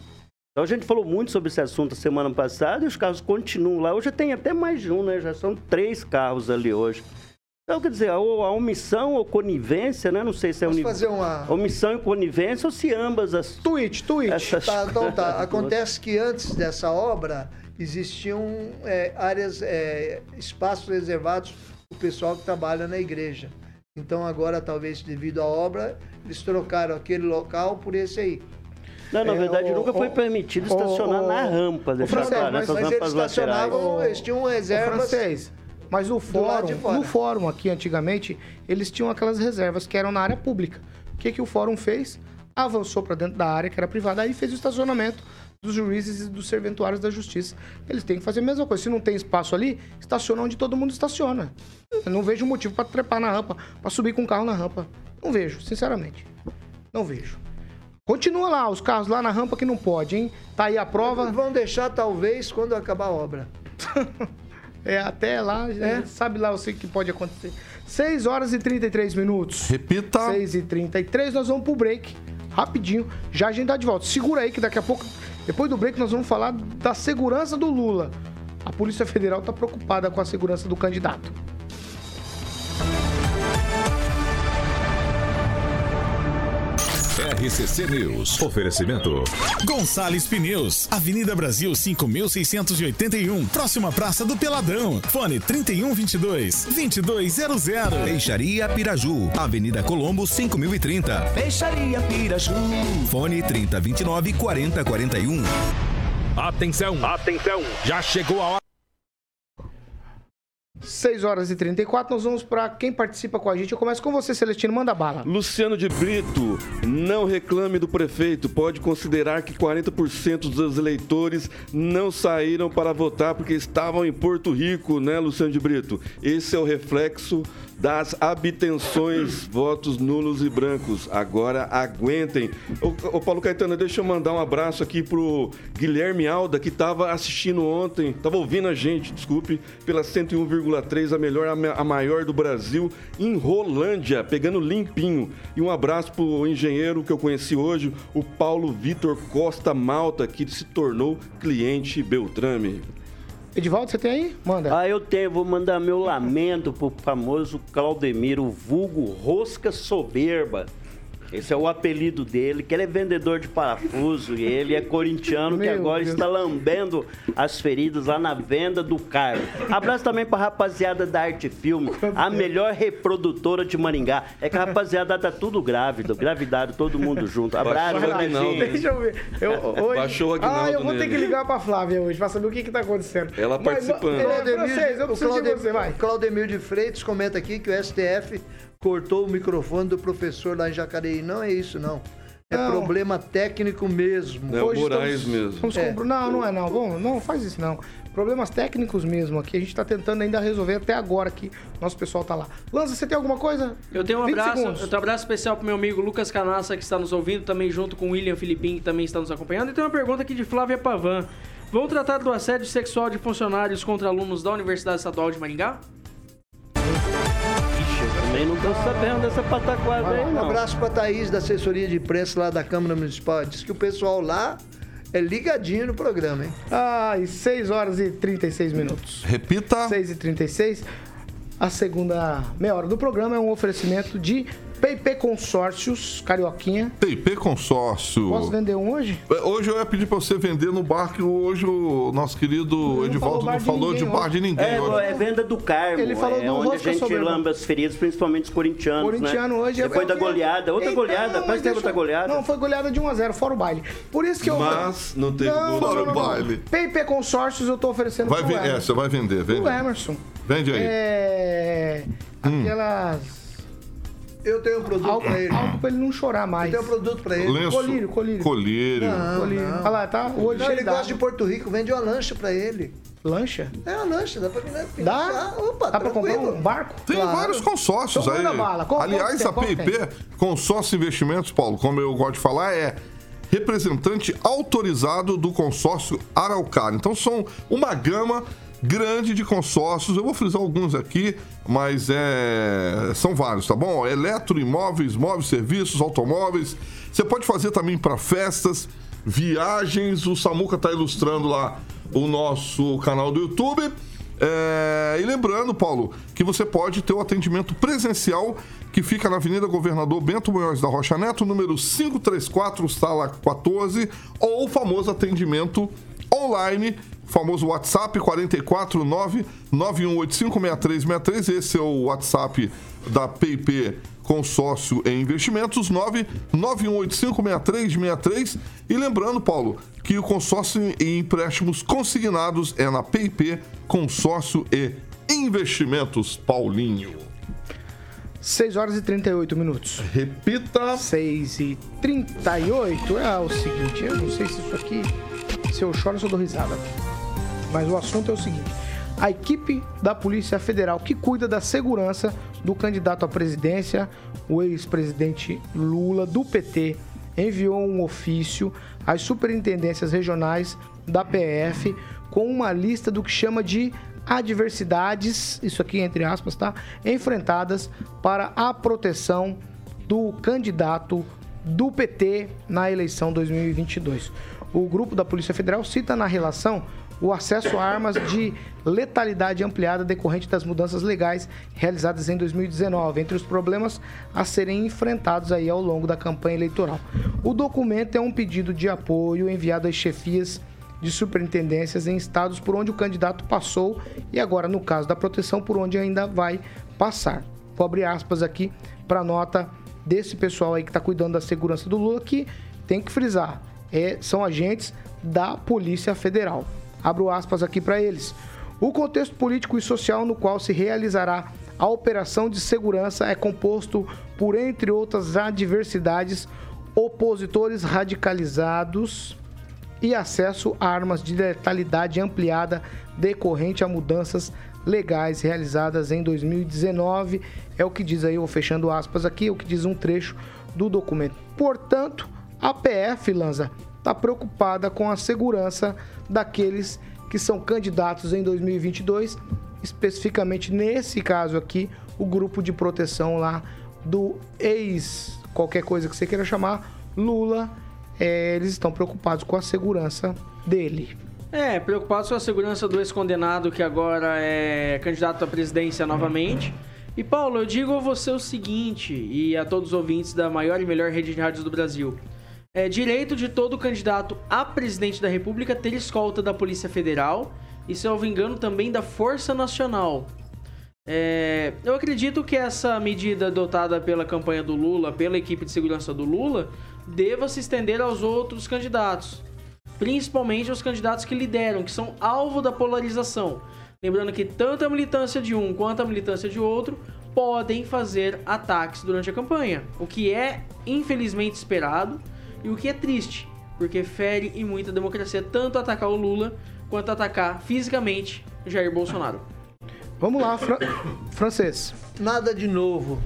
Então a gente falou muito sobre esse assunto semana passada e os carros continuam lá. Hoje tem até mais de um, né? Já são três carros ali hoje. Então, quer dizer, ou a omissão ou conivência, né? Não sei se é Posso uni... fazer uma... omissão e conivência ou se ambas as. Tweet, tweet. essas... Tá, então tá. Acontece que antes dessa obra existiam é, áreas, é, espaços reservados para o pessoal que trabalha na igreja. Então agora, talvez devido à obra, eles trocaram aquele local por esse aí. Não, na É, verdade, o- nunca foi permitido o- estacionar o- na rampa, deixar francês, claro, mas- nessas mas eles laterais. estacionavam, eles tinham reservas. francês, mas o lado fórum, no fórum aqui antigamente, eles tinham aquelas reservas que eram na área pública. O que, que o fórum fez? Avançou para dentro da área que era privada, aí fez o estacionamento dos juízes e dos serventuários da justiça. Eles têm que fazer a mesma coisa. Se não tem espaço ali, estaciona onde todo mundo estaciona. Eu não vejo motivo para trepar na rampa, para subir com o carro na rampa. Não vejo, sinceramente. Não vejo. Continua lá, os carros lá na rampa que não pode, hein? Tá aí a prova. Vão deixar talvez quando acabar a obra. É, até lá, é, sabe lá o que pode acontecer. 6 horas e 33 minutos. Repita. 6 e 33 nós vamos pro break. Rapidinho. Já a gente tá de volta. Segura aí que daqui a pouco Depois do break, nós vamos falar da segurança do Lula. A Polícia Federal está preocupada com a segurança do candidato. RCC News. Oferecimento. Gonçalves Pneus, Avenida Brasil 5681, próxima Praça do Peladão. Fone 3122 2200. Peixaria Piraju, Avenida Colombo 5030. Peixaria Piraju. Fone 3029 4041. Atenção, atenção. Já chegou a hora. 6 horas e 34, nós vamos para quem participa com a gente. Eu começo com você, Celestino, manda bala. Luciano de Brito, não reclame do prefeito. Pode considerar que 40% dos eleitores não saíram para votar porque estavam em Porto Rico, né, Luciano de Brito? Esse é o reflexo das abstenções, votos nulos e brancos. Agora aguentem. Ô, Paulo Caetano, deixa eu mandar um abraço aqui pro Guilherme Alda, que estava assistindo ontem, estava ouvindo a gente, desculpe, pela 101,3, a melhor, a maior do Brasil, em Rolândia, pegando limpinho. E um abraço pro engenheiro que eu conheci hoje, o Paulo Vitor Costa Malta, que se tornou cliente Beltrame. Edivaldo, você tem aí? Manda. Ah, eu tenho. Vou mandar meu lamento pro famoso Claudemiro, vulgo Rosca Soberba. Esse é o apelido dele, que ele é vendedor de parafuso e ele é corintiano que agora Deus. está lambendo as feridas lá na venda do carro. Abraço também pra rapaziada da Arte Filme, a melhor reprodutora de Maringá. É que a rapaziada tá tudo grávido, gravidade, todo mundo junto. Abraço, Baixou o Aguinaldo gente. Deixa eu ver. Eu, hoje... Baixou o Aguinaldo Ah, eu vou ter nele. que ligar pra Flávia hoje pra saber o que que tá acontecendo. Ela Mas, participando. É, francês, eu preciso de você, vai. Claudemir de Freitas comenta aqui que o STF cortou o microfone do professor lá em Jacareí. Não é isso, não. É Não. problema técnico mesmo. É Hoje Moraes estamos- mesmo. estamos É. com- Não, não é não. Vamos, não, faz isso não. Problemas técnicos mesmo aqui. A gente tá tentando ainda resolver até agora aqui. Nosso pessoal tá lá. Lança, você tem alguma coisa? Eu tenho um 20 abraço, segundos. eu tenho um abraço especial pro meu amigo Lucas Canassa, que está nos ouvindo, também junto com o William Filipim, que também está nos acompanhando. E tem uma pergunta aqui de Flávia Pavan. Vão tratar do assédio sexual de funcionários contra alunos da Universidade Estadual de Maringá? Também não tô sabendo dessa pataquada aí, Um não. abraço pra Thaís, da assessoria de imprensa lá da Câmara Municipal. Diz que o pessoal lá é ligadinho no programa, hein? Ai, 6 horas e 36 minutos. Repita. 6 e 36 A segunda meia hora do programa é um oferecimento de PIP Consórcios, Carioquinha. TIP Consórcio. Posso vender um hoje? É, Hoje eu ia pedir pra você vender no bar que hoje o nosso querido Edivaldo não de falou de ninguém bar de ninguém. É, hoje. é venda do Carmo. Ele falou é do onde a gente lamba as feridas, principalmente os corintianos, Corintiano né? hoje é- Depois eu da goleada, outra Então, goleada, mas parece que outra goleada. Não, foi goleada de 1x0, fora o baile. Por isso que eu. Mas não teve gol. Fora o baile. PIP Consórcios eu tô oferecendo Vai pro ver, é, Emerson. você vai vender, vende. Pro Emerson. Vende aí. É. Aquelas. Eu tenho um produto Algo, pra ele. algo pra ele não chorar mais. Eu tenho um produto pra ele. Lenço. colírio, colírio. Colírio. Não, Colírio. não. Olha lá, tá? O olho Não, ele gosta de. Porto Rico, vende uma lancha pra ele. Lancha? É uma lancha, dá pra né, Dá? financiar. Opa, Dá pra comprar um barco? Tem Claro. vários consórcios Então aí. bala. Aliás, a PIP, Consórcio Investimentos, Paulo, como eu gosto de falar, é representante autorizado do consórcio Araucária. Então são uma gama grande de consórcios. Eu vou frisar alguns aqui, mas é, são vários, tá bom? Eletro, imóveis, móveis, serviços, automóveis. Você pode fazer também para festas, viagens. O Samuca tá ilustrando lá o nosso canal do YouTube. É, e lembrando, Paulo, que você pode ter o atendimento presencial que fica na Avenida Governador Bento Munhoz da Rocha Neto, número 534, sala 14, ou o famoso atendimento online, famoso WhatsApp 449 91856363. Esse é o WhatsApp da PIP Consórcio em Investimentos 991856363. E lembrando, Paulo, que o consórcio em empréstimos consignados é na PIP Consórcio e Investimentos Paulinho. 6 horas e 38 minutos. Repita. 6 e 38 é o seguinte, eu não sei se isso aqui, se eu choro eu dou risada. Mas o assunto é o seguinte: a equipe da Polícia Federal que cuida da segurança do candidato à presidência, o ex-presidente Lula, do PT, enviou um ofício às superintendências regionais da PF com uma lista do que chama de adversidades, isso aqui entre aspas, tá? Enfrentadas para a proteção do candidato do PT na eleição 2022. O grupo da Polícia Federal cita na relação o acesso a armas de letalidade ampliada decorrente das mudanças legais realizadas em 2019, entre os problemas a serem enfrentados aí ao longo da campanha eleitoral. O documento é um pedido de apoio enviado às chefias de superintendências em estados por onde o candidato passou e agora, no caso da proteção, por onde ainda vai passar. Vou abrir aspas aqui para nota desse pessoal aí que está cuidando da segurança do Lula, que tem que frisar, é, são agentes da Polícia Federal. Abro aspas aqui para eles. O contexto político e social no qual se realizará a operação de segurança é composto por, entre outras adversidades, opositores radicalizados e acesso a armas de letalidade ampliada decorrente a mudanças legais realizadas em 2019. É o que diz aí, vou fechando aspas aqui, é o que diz um trecho do documento. Portanto, a PF, Lanza, está preocupada com a segurança daqueles que são candidatos em 2022, especificamente nesse caso aqui, o grupo de proteção lá do ex, qualquer coisa que você queira chamar, Lula, é, eles estão preocupados com a segurança dele. É, preocupados com a segurança do ex-condenado que agora é candidato à presidência novamente. E Paulo, eu digo a você o seguinte, e a todos os ouvintes da maior e melhor rede de rádios do Brasil. É direito de todo candidato a presidente da República ter escolta da Polícia Federal e, se eu não engano, também da Força Nacional. É, eu acredito que essa medida adotada pela campanha do Lula, pela equipe de segurança do Lula, deva se estender aos outros candidatos, principalmente aos candidatos que lideram, que são alvo da polarização. Lembrando que tanto a militância de um quanto a militância de outro podem fazer ataques durante a campanha, o que é infelizmente esperado e o que é triste, porque fere em muita democracia tanto atacar o Lula quanto atacar fisicamente Jair Bolsonaro. Vamos lá, Fran... francês. Nada de novo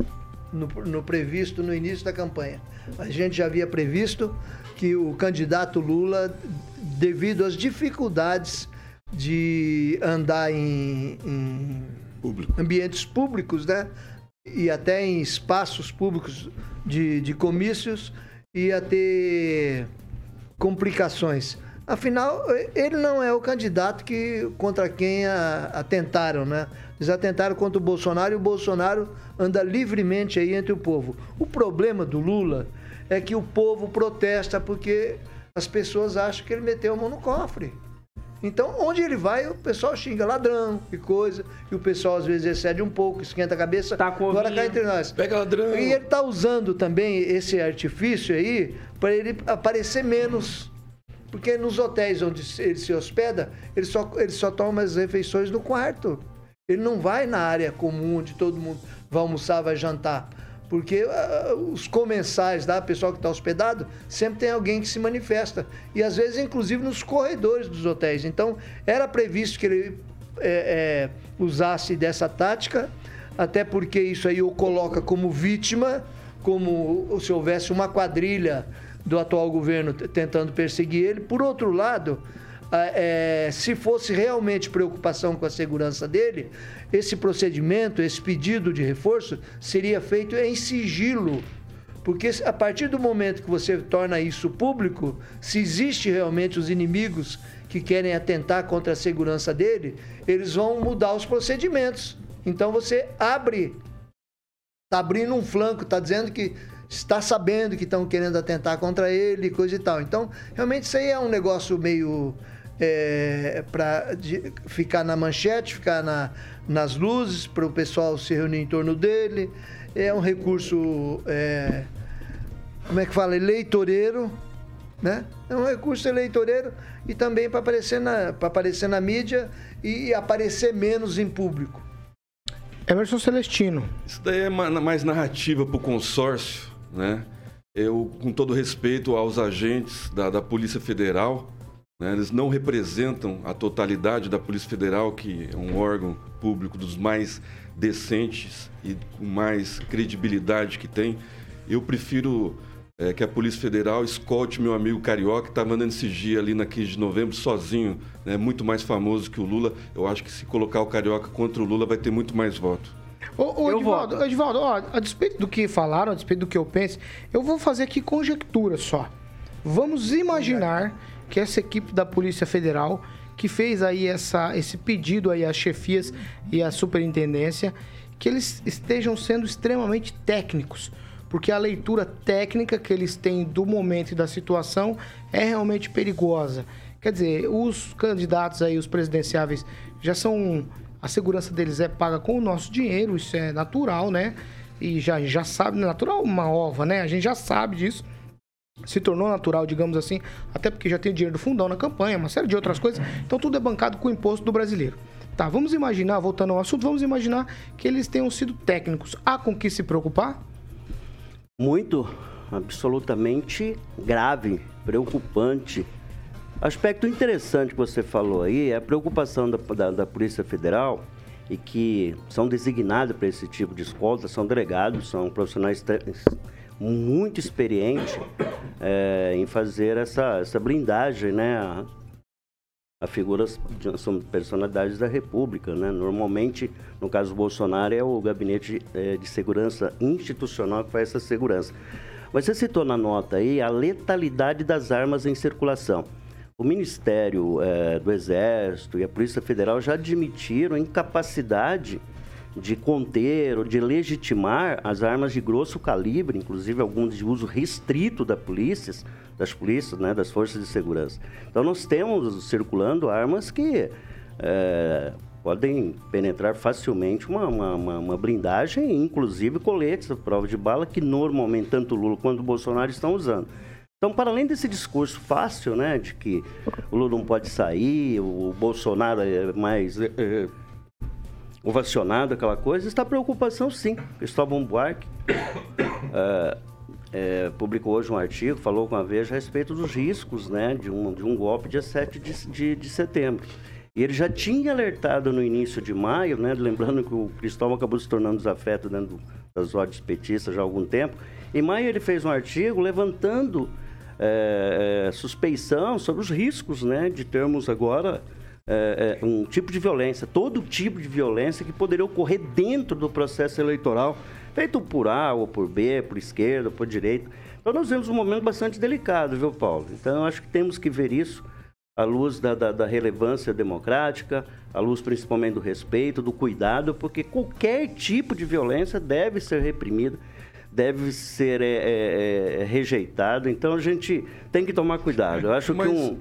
no, no previsto no início da campanha. A gente já havia previsto que o candidato Lula, devido às dificuldades de andar em, em Público. ambientes públicos, né? E até em espaços públicos de, de comícios, ia ter complicações. Afinal, ele não é o candidato que contra quem atentaram, né? Eles atentaram contra o Bolsonaro e o Bolsonaro anda livremente aí entre o povo. O problema do Lula é que o povo protesta porque as pessoas acham que ele meteu a mão no cofre. Então, onde ele vai, o pessoal xinga ladrão e coisa, e o pessoal às vezes excede um pouco, esquenta a cabeça. Tá com Agora cá entre nós. Pega ladrão. E ele tá usando também esse artifício aí para ele aparecer menos. Porque nos hotéis onde ele se hospeda, ele só, ele só toma as refeições no quarto. Ele não vai na área comum onde todo mundo vai almoçar, vai jantar. Porque ah, os comensais lá, o pessoal que está hospedado, sempre tem alguém que se manifesta. E às vezes, inclusive, nos corredores dos hotéis. Então, era previsto que ele é, é, usasse dessa tática, até porque isso aí o coloca como vítima, como se houvesse uma quadrilha do atual governo tentando perseguir ele. Por outro lado, é, se fosse realmente preocupação com a segurança dele, esse procedimento, esse pedido de reforço, seria feito em sigilo. Porque a partir do momento que você torna isso público, se existe realmente os inimigos que querem atentar contra a segurança dele, eles vão mudar os procedimentos. Então você abre, está abrindo um flanco, está dizendo que está sabendo que estão querendo atentar contra ele, coisa e tal. Então, realmente isso aí é um negócio meio para ficar na manchete, ficar na, nas luzes, para o pessoal se reunir em torno dele. É um recurso, é, como é que fala, eleitoreiro, né? É um recurso eleitoreiro e também para aparecer, na, aparecer na mídia e aparecer menos em público. Emerson Celestino. Isso daí é ma- mais narrativa para o consórcio, né? Eu, com todo respeito aos agentes da, da Polícia Federal, né, eles não representam a totalidade da Polícia Federal, que é um órgão público dos mais decentes e com mais credibilidade que tem. Eu prefiro é, que a Polícia Federal escolte meu amigo Carioca, que está mandando esse dia ali na 15 de novembro sozinho, né, muito mais famoso que o Lula. Eu acho que se colocar o Carioca contra o Lula vai ter muito mais voto. Ô, ô. Edivaldo, ó, a despeito do que falaram, a despeito do que eu penso, eu vou fazer aqui conjectura só. Vamos imaginar que essa equipe da Polícia Federal que fez aí essa, esse pedido aí às chefias e à superintendência que eles estejam sendo extremamente técnicos, porque a leitura técnica que eles têm do momento e da situação é realmente perigosa. Quer dizer, os candidatos aí, os presidenciáveis, já são. A segurança deles é paga com o nosso dinheiro, isso é natural, né? E já, já sabe, natural uma ova, né? A gente já sabe disso se tornou natural, digamos assim, até porque já tem dinheiro do fundão na campanha, uma série de outras coisas. Então tudo é bancado com o imposto do brasileiro. Tá, vamos imaginar, voltando ao assunto, vamos imaginar que eles tenham sido técnicos. Há com que se preocupar? Muito, absolutamente grave, preocupante. Aspecto interessante que você falou aí é a preocupação da, da, da Polícia Federal e que são designados para esse tipo de escolta, são delegados, são profissionais muito experiente é, em fazer essa, essa blindagem, né? A, a figuras, são personalidades da República, né? Normalmente, no caso do Bolsonaro, é o Gabinete é, de Segurança Institucional que faz essa segurança. Mas você citou na nota aí a letalidade das armas em circulação. O Ministério é, do Exército e a Polícia Federal já admitiram incapacidade de conter ou de legitimar as armas de grosso calibre, inclusive alguns de uso restrito da polícia, das polícias, né, das forças de segurança. Então nós temos circulando armas que é, podem penetrar facilmente uma, uma, uma, blindagem, inclusive coletes à prova de bala, que normalmente tanto Lula quanto Bolsonaro estão usando. Então, para além desse discurso fácil, né, de que o Lula não pode sair, o Bolsonaro é mais é, é ovacionado, aquela coisa, está preocupação sim. Cristóvão Buarque é, é, publicou hoje um artigo, falou com a Veja a respeito dos riscos né, de, um, de um golpe dia 7 de, de, de setembro. E ele já tinha alertado no início de maio, né, lembrando que o Cristóvão acabou se tornando desafeto dentro das ordens petistas já há algum tempo. Em maio ele fez um artigo levantando é, suspeição sobre os riscos né, de termos agora é, é, um tipo de violência, todo tipo de violência que poderia ocorrer dentro do processo eleitoral, feito por A ou por B, por esquerda, por direita. Então nós vemos um momento bastante delicado, viu, Paulo? Então eu acho que temos que ver isso à luz da, da, da relevância democrática, à luz principalmente do respeito, do cuidado, porque qualquer tipo de violência deve ser reprimida deve ser é, é, é, rejeitado. Então a gente tem que tomar cuidado. Eu acho mas, que um,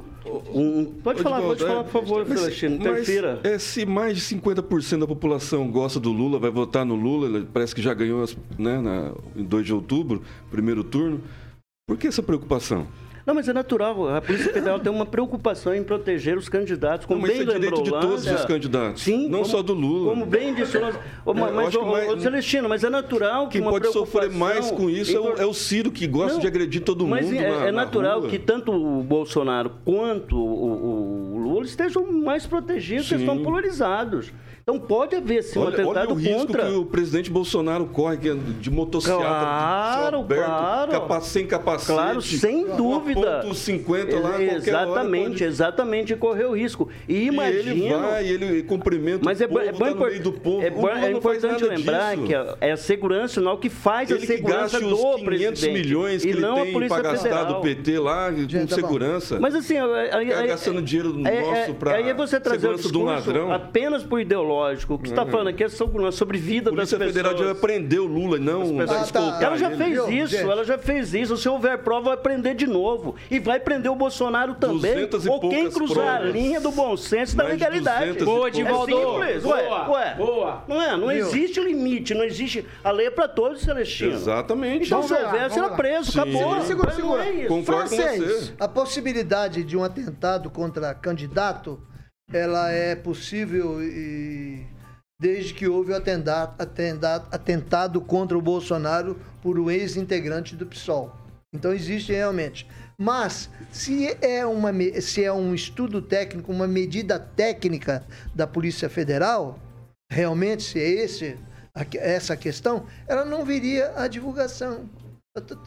um. Pode falar, pode falar, por favor, mas, Celestino, interfira. É, se mais de 50% da população gosta do Lula, vai votar no Lula, ele parece que já ganhou né, na, em 2 de outubro, primeiro turno. Por que essa preocupação? Não, mas é natural. A Polícia Federal tem uma preocupação em proteger os candidatos, como não, bem é lembrou de todos os candidatos. Sim, não como, só do Lula. Como bem disse o nosso... mas, mas, mais, Celestino, mas é natural que Quem pode sofrer mais com isso é, o, é o Ciro, que gosta não, de agredir todo mundo Mas é, na, é natural que tanto o Bolsonaro quanto o, o Lula estejam mais protegidos, Sim. estão polarizados. Então pode haver sim um olha, atentado olha o risco contra... que o presidente Bolsonaro corre que é de motocicleta claro, aberto, claro. Capa, sem capacete. Claro, sem dúvida. Ponto 50 lá, Exatamente, pode... exatamente correu risco. E imagina. E ele vai, ele cumprimenta Mas o é, povo, é, tá no meio do povo. É, é importante lembrar disso. que é a segurança nacional que faz ele a segurança do os 500 presidente. milhões que e ele não tem para gastar do PT lá com tá segurança. Mas assim, aí, gastando dinheiro nosso para aí você trazer o discurso apenas por ideológico. O que está falando falando aqui é sobre, sobre vida Polícia das pessoas. Federal já prendeu o Lula, não ah, tá. Ela já fez ele. isso, Gente. ela já fez isso. Se houver prova, vai prender de novo. E vai prender o Bolsonaro também. Ou quem cruzar provas. a linha do bom senso da legalidade. Boa, Divaldo. É simples. Boa, ué, ué. Boa. Não é? Não Viu? existe limite, não existe. A lei é pra todos, Celestino. Exatamente. Então, se houver, será preso, Sim. acabou. Segura, segura. É Concordo Francês, com você. A possibilidade de um atentado contra candidato, ela é possível e desde que houve o atentado, contra o Bolsonaro por um ex-integrante do PSOL. Então existe realmente. Mas se é, uma, se é um estudo técnico, uma medida técnica da Polícia Federal, realmente se é esse, essa questão, ela não viria à divulgação.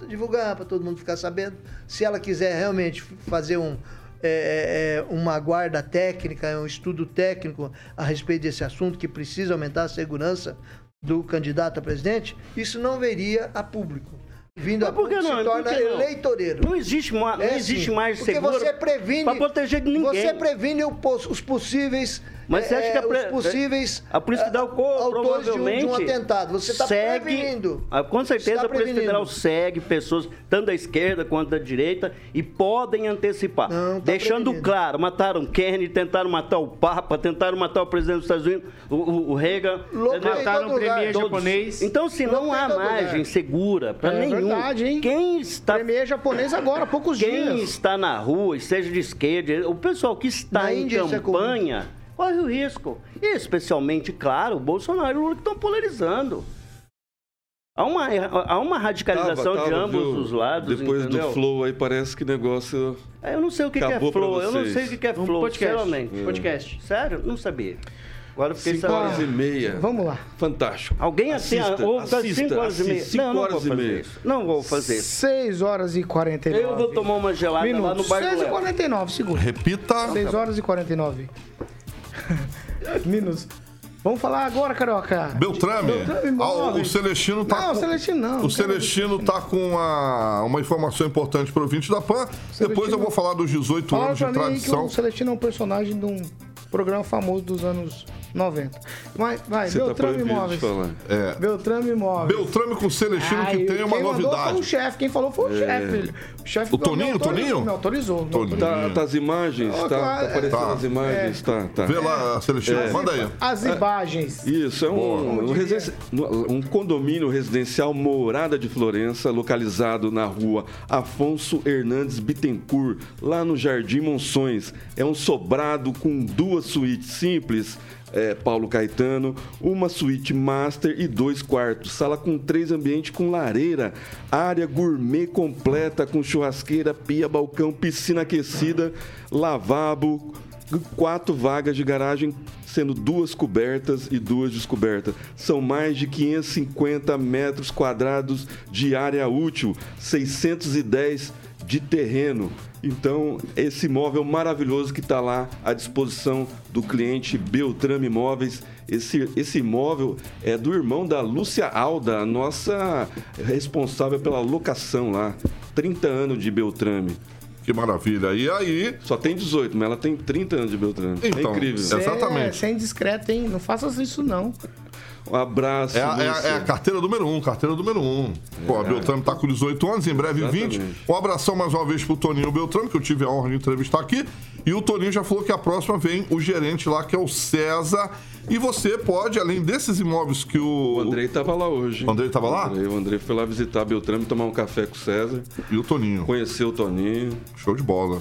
Divulgar, para todo mundo ficar sabendo. Se ela quiser realmente fazer um, é, é, é, uma guarda técnica, um estudo técnico a respeito desse assunto que precisa aumentar a segurança do candidato a presidente, isso não veria a público. Vindo a Mas por que público não? se Por torna que não? eleitoreiro. Não existe, ma- não É existe mais porque seguro você previne para proteger ninguém. Você previne os possíveis Mas você acha é, que a pre- os possíveis a Polícia Federal co- autores de um, de um provavelmente atentado. Você está segue, prevenindo. Ah, Com certeza Está a Polícia. Federal segue pessoas tanto da esquerda quanto da direita e podem antecipar. Não, tá deixando prevenindo. claro, mataram Kennedy, tentaram matar o Papa, tentaram matar o presidente dos Estados Unidos, o, o- o Reagan. Mataram o premier lugar. japonês. Então, se Louco não há margem lugar. segura para É nenhum. verdade, hein? Quem está Premier japonês agora, há poucos quem dias. está na rua, seja de esquerda, o pessoal que está Na em Índia é campanha, corre o risco. E especialmente, claro, o Bolsonaro e o Lula que estão polarizando. Há uma, há uma radicalização Tava, de tava, ambos viu? os lados, Depois entendeu? do flow aí parece que negócio. Eu não sei o que, que é flow, eu não sei o que que é Um flow, podcast. sinceramente. Podcast. Sério? Não sabia. Agora eu fiquei Cinco horas e meia. Vamos lá. Fantástico. Alguém assim, Assista, ou das assista, 5 horas e meia. assista, Não, cinco não horas vou e fazer meia. isso. Não vou fazer isso. 6 horas e 49. Eu vou tomar uma gelada lá no minutos. bairro 6 e Léo. 49 segundos. Repita. 6 horas e 49 minutos. Vamos falar agora, Carioca. Beltrame. Beltrame Ah, o-. Celestino tá. Não, com- o Celestino não. O Celestino tá com a- uma informação importante para o ouvinte da PAN. Depois eu vou falar dos 18 Fala anos de tradição. o Celestino é um personagem de um programa famoso dos anos 90. Vai, vai, Você tá Beltrame de Imóveis. É. Uma Imóveis. Beltrame com Celestino que Ai, tem uma quem mandou foi o novidade. chefe. Quem falou foi o chefe, filho. O chefe O Toninho, me autorizou, Toninho? Me autorizou. Toninho. autorizou. Tá, tá as imagens, tá, claro, tá aparecendo tá. as imagens, tá, tá. Vê lá, Celestino, manda aí. As imagens. Isso, é um, um, residen- um condomínio residencial Morada de Florença, localizado na rua Afonso Hernandes Bittencourt, lá no Jardim Monções. É um sobrado com duas suítes simples, é, Paulo Caetano, uma suíte master e dois quartos. Sala com três ambientes com lareira, área gourmet completa com churrasqueira, pia, balcão, piscina aquecida, lavabo, quatro vagas de garagem, sendo duas cobertas e duas descobertas. São mais de 550 metros quadrados de área útil, 610 de terreno. Então, esse imóvel maravilhoso que está lá à disposição do cliente Beltrame Imóveis. Esse, esse imóvel é do irmão da Lúcia Alda, a nossa responsável pela locação lá. 30 anos de Beltrame. Que maravilha. E aí, Só tem 18, mas ela tem 30 anos de Beltrame. Então, é incrível. é- Exatamente. Você é indiscreto, hein? Não faça isso, não. Um abraço. é a, é a- é a carteira número um, carteira número um. Pô, a Beltrame tá com 18 anos, em breve 20. Exatamente. Um abração mais uma vez pro Toninho Beltrame, que eu tive a honra de entrevistar aqui. E o Toninho já falou que a próxima vem o gerente lá, que é o César. E você pode, além desses imóveis que o. O Andrei tava lá hoje. O Andrei tava lá? O Andrei, o Andrei foi lá visitar Beltrame, tomar um café com o César, E o Toninho. conhecer o Toninho. Show de bola.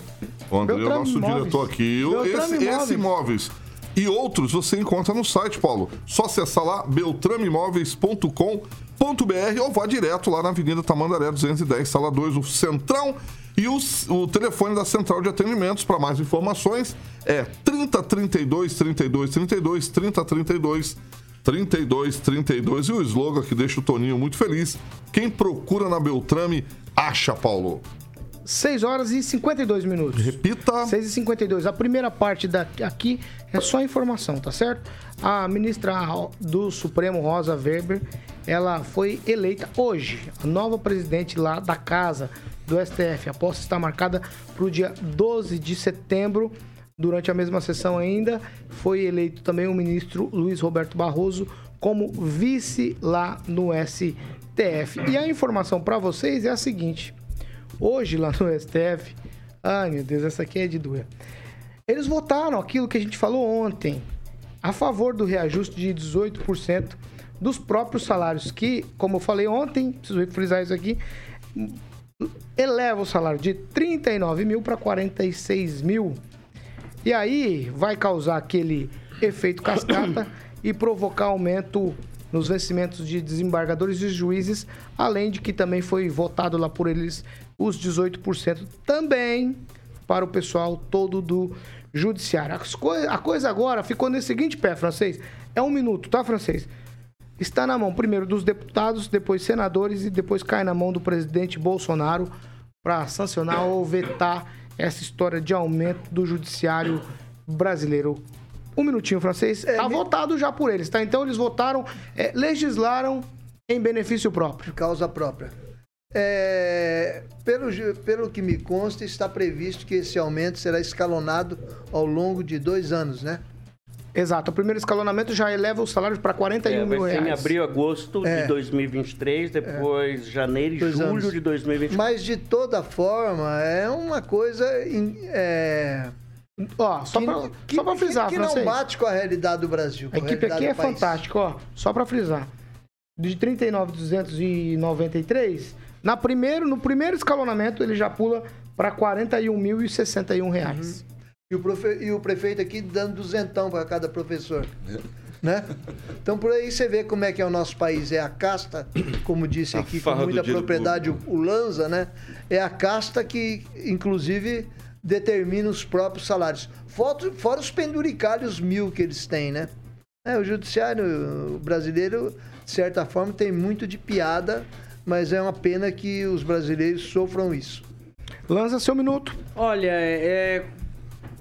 O André é o nosso Imóveis. diretor aqui. E Beltrame Esse, Imóveis. esse imóveis e outros você encontra no site, Paulo. Só acessar lá beltrameimóveis.com.br ou vá direto lá na Avenida Tamandaré 210, sala 2, o Centrão. E o, o telefone da Central de Atendimentos para mais informações é 30 32 32 32 30 32 32 32 e o slogan que deixa o Toninho muito feliz. Quem procura na Beltrame acha, Paulo. 6 horas e 52 minutos. Repita. 6 e 52 A primeira parte daqui aqui é só informação, tá certo? A ministra do Supremo, Rosa Weber, ela foi eleita hoje, a nova presidente lá da casa do STF. A posse está marcada para o dia 12 de setembro. Durante a mesma sessão ainda, foi eleito também o ministro Luiz Roberto Barroso como vice lá no STF. E a informação para vocês é a seguinte: hoje lá no STF, ai meu Deus, essa aqui é de doer. Eles votaram aquilo que a gente falou ontem, a favor do reajuste de 18% dos próprios salários, que, como eu falei ontem, preciso frisar isso aqui, eleva o salário de 39 mil para 46 mil. E aí vai causar aquele efeito cascata e provocar aumento nos vencimentos de desembargadores e juízes, além de que também foi votado lá por eles os 18% também para o pessoal todo do judiciário. Coi- a coisa agora ficou nesse seguinte pé, francês. É um minuto, tá, francês? Está na mão primeiro dos deputados, depois senadores e depois cai na mão do presidente Bolsonaro para sancionar ou vetar essa história de aumento do judiciário brasileiro. Um minutinho, francês. Está me- votado já por eles, tá? Então eles votaram, é, legislaram em benefício próprio. Causa própria. É, pelo, pelo que me consta, está previsto que esse aumento será escalonado ao longo de dois anos, né? Exato. O primeiro escalonamento já eleva o salário para 41 É, mil ser em reais. abril, agosto É. de 2023, depois janeiro e Dois julho anos. de 2024. Mas de toda forma, é uma coisa. em- é, Ó, só pra frisar, que, que não francês. bate com a realidade do Brasil. com A equipe aqui é fantástica, ó. Só pra frisar. De 39,293, na primeiro, no primeiro escalonamento ele já pula para 41.061 reais. E o, profe- e o prefeito aqui dando duzentão para cada professor. Né? Então por aí você vê como é que é o nosso país. É a casta, como disse A aqui com muita propriedade o, o Lanza, né? É a casta que, inclusive, determina os próprios salários. Fora, fora os penduricalhos mil que eles têm, né? É, o judiciário brasileiro, de certa forma, tem muito de piada, mas é uma pena que os brasileiros sofram isso. Lança seu minuto. Olha, é,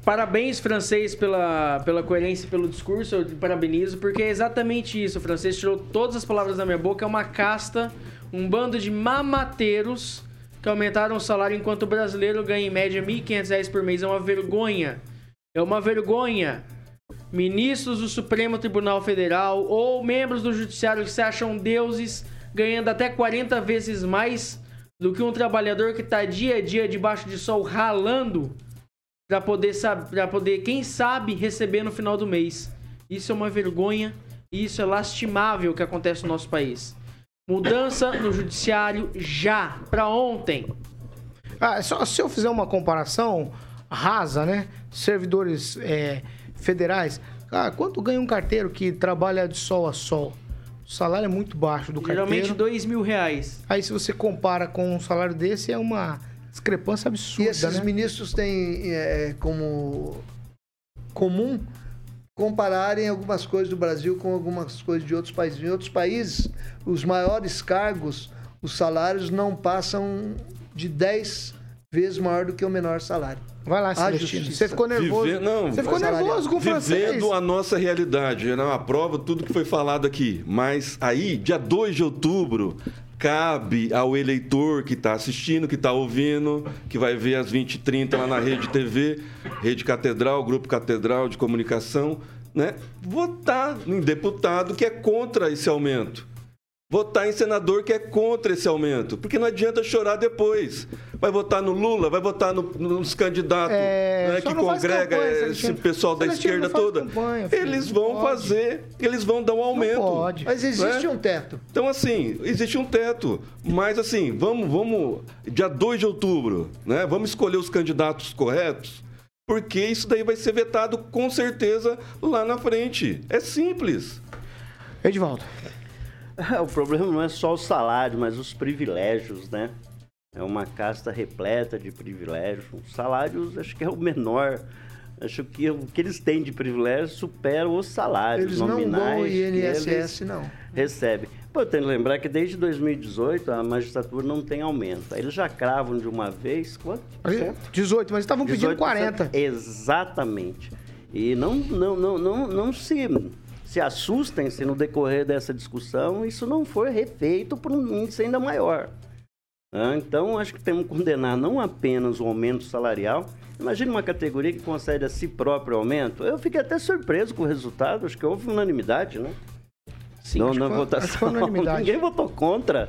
parabéns, francês, pela, pela coerência e pelo discurso. Eu te parabenizo, porque é exatamente isso. O francês tirou todas as palavras da minha boca. É uma casta, um bando de mamateiros que aumentaram o salário enquanto o brasileiro ganha em média 1.500 reais por mês. É uma vergonha. É uma vergonha. Ministros do Supremo Tribunal Federal ou membros do Judiciário que se acham deuses ganhando até 40 vezes mais do que um trabalhador que está dia a dia debaixo de sol ralando para poder para poder quem sabe receber no final do mês. Isso é uma vergonha e isso é lastimável que acontece no nosso país. Mudança no judiciário já, para ontem. Ah, só, se eu fizer uma comparação rasa, né? Servidores é, federais. Ah, quanto ganha um carteiro que trabalha de sol a sol? O salário é muito baixo do Geralmente carteiro. dois mil reais. Aí se você compara com um salário desse, é uma discrepância E absurda, esses né? ministros têm é, como comum compararem algumas coisas do Brasil com algumas coisas de outros países. Em outros países, os maiores cargos, os salários não passam de 10 vezes maior do que o menor salário. Vai lá, Celestino. Você ficou nervoso. Viver- não, você ficou nervoso com o francês. Vivendo a nossa realidade, era uma prova tudo que foi falado aqui. Mas aí, dia 2 de outubro, cabe ao eleitor que está assistindo, que está ouvindo, que vai ver às 20h30 lá na Rede TV, Rede Catedral, Grupo Catedral de Comunicação, né? votar em deputado que é contra esse aumento. Votar em senador que é contra esse aumento. Porque não adianta chorar depois. Vai votar no Lula, vai votar no- nos candidatos É, né, que não congrega campanha, esse pessoal da esquerda não toda. filho, eles não vão pode. fazer, eles vão dar um aumento. pode. Mas existe né? um teto. Então, assim, existe um teto. Mas, assim, vamos, vamos. Dia 2 de outubro, né? Vamos escolher os candidatos corretos, porque isso daí vai ser vetado com certeza lá na frente. É simples. Edivaldo. O problema não é só o salário, mas os privilégios, né? É uma casta repleta de privilégios. Os salários, acho que é o menor. Acho que o que eles têm de privilégio supera os salários Eles não nominais. vão que INSS, eles não. Recebem. Pô, eu tenho que lembrar que desde 2018 a magistratura não tem aumento. Eles já cravam de uma vez quanto? 18, mas estavam pedindo 18%. 40. Exatamente. E não, não, não, não, não se, se assustem se no decorrer dessa discussão isso não for refeito por um índice ainda maior. Então, acho que temos que condenar não apenas o aumento salarial. Imagine uma categoria que concede a si próprio aumento. Eu fiquei até surpreso com o resultado, acho que houve unanimidade, né? Sim, não, na foi- votação. foi unanimidade. Ninguém votou contra.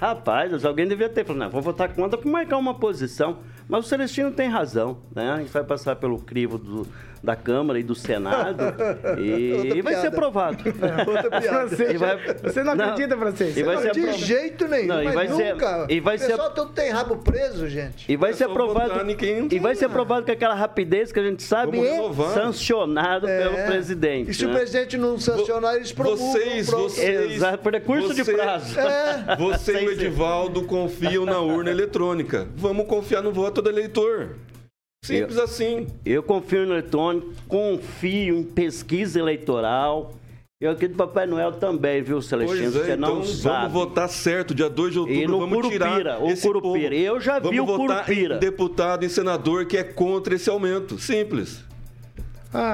Rapaz, alguém devia ter falado, não, vou votar contra para marcar uma posição. Mas o Celestino tem razão, né? A gente vai passar pelo crivo do- da Câmara e do Senado e, e vai ser aprovado. Outra piada. Francês, E vai- Você não acredita, francês? E vai ser de aprovado. jeito nenhum, Não, e vai ser- nunca. e vai o ser- pessoal todo tem rabo preso, gente. E vai É ser aprovado. não E vai ser né? aprovado com aquela rapidez que a gente sabe Vamos é sancionado pelo É. presidente. E se o né? presidente não sancionar, eles promulgam. Vocês, vocês- Exato, por recurso de você- prazo. É. Você Sem o. Edivaldo confiam na urna eletrônica. Vamos confiar no voto do eleitor. Simples assim. Eu confio no eletrônico, confio em pesquisa eleitoral. Eu aqui do Papai Noel também, viu, Celestino? Pois é, Você não então sabe. vamos votar certo, dia 2 de outubro. E no vamos Curupira, tirar o esse Curupira. povo. Eu já vi vamos o votar Curupira. em deputado e senador que é contra esse aumento. Simples. Meu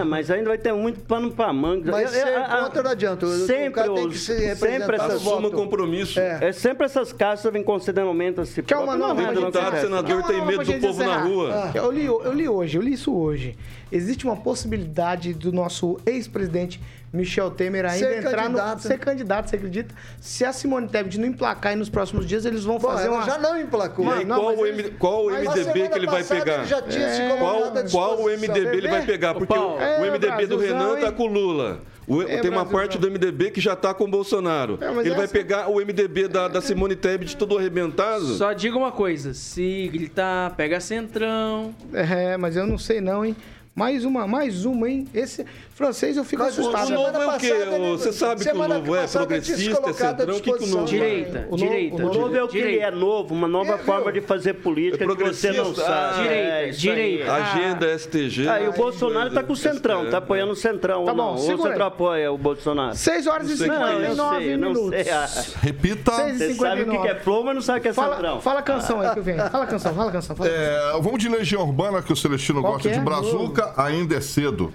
É, mas ainda vai ter muito pano pra manga. Mas Eu- eu- contra não adianta. O- o Sempre, cara tem que os- se sempre essas Assuma compromisso. É. É sempre essas caças vêm consideramento a si uma Não, nada pra não gente Deputado, senador tem medo do povo na rua. Eu li, eu li hoje, eu li isso hoje. Existe uma possibilidade do nosso ex-presidente Michel Temer ainda Ser entrar candidato. no ser candidato, você acredita? Se a Simone Tebet não emplacar aí nos próximos dias, eles vão fazer ela uma já não emplacou. E aí, Mano, não, qual, mas o ele- M- qual o MDB que ele vai pegar? ele já tinha se É. Qual, qual o. MDB ele vai pegar? Porque Paulo. o, É, o MDB do Renan tá hein? com o Lula. O- É, tem uma parte do MDB que já tá com o Bolsonaro. É, ele vai essa- pegar o MDB da, da Simone Tebet todo arrebentado? Só diga uma coisa, se gritar, pega centrão. É, mas eu não sei não, hein? Mais uma, mais uma, hein? Esse francês eu fico Mas o assustado. O Novo Semana é o quê? Você sabe que o Novo é progressista, é centrão? O que, que o. Novo é? Direita, O novo- direita. o novo é o que ele direita. é novo, uma nova É, forma de fazer política É que você não sabe. Ah, direita, É, direita. Agenda STG. Ah, e o Bolsonaro tá com o Centrão, tá apoiando o Centrão. Tá ou bom, não? Ou o segura aí. Centrão apoia o Bolsonaro? 6 horas e Não sei quem é. Não, eu 59 sei, não minutos. Ah, Repita. Você sabe o que é flow, mas não sabe o que é Centrão. fala a canção aí que venho. Fala a canção, fala a canção. É, vamos de Legião Urbana, que o Celestino gosta é? de Brazuca, ainda é cedo.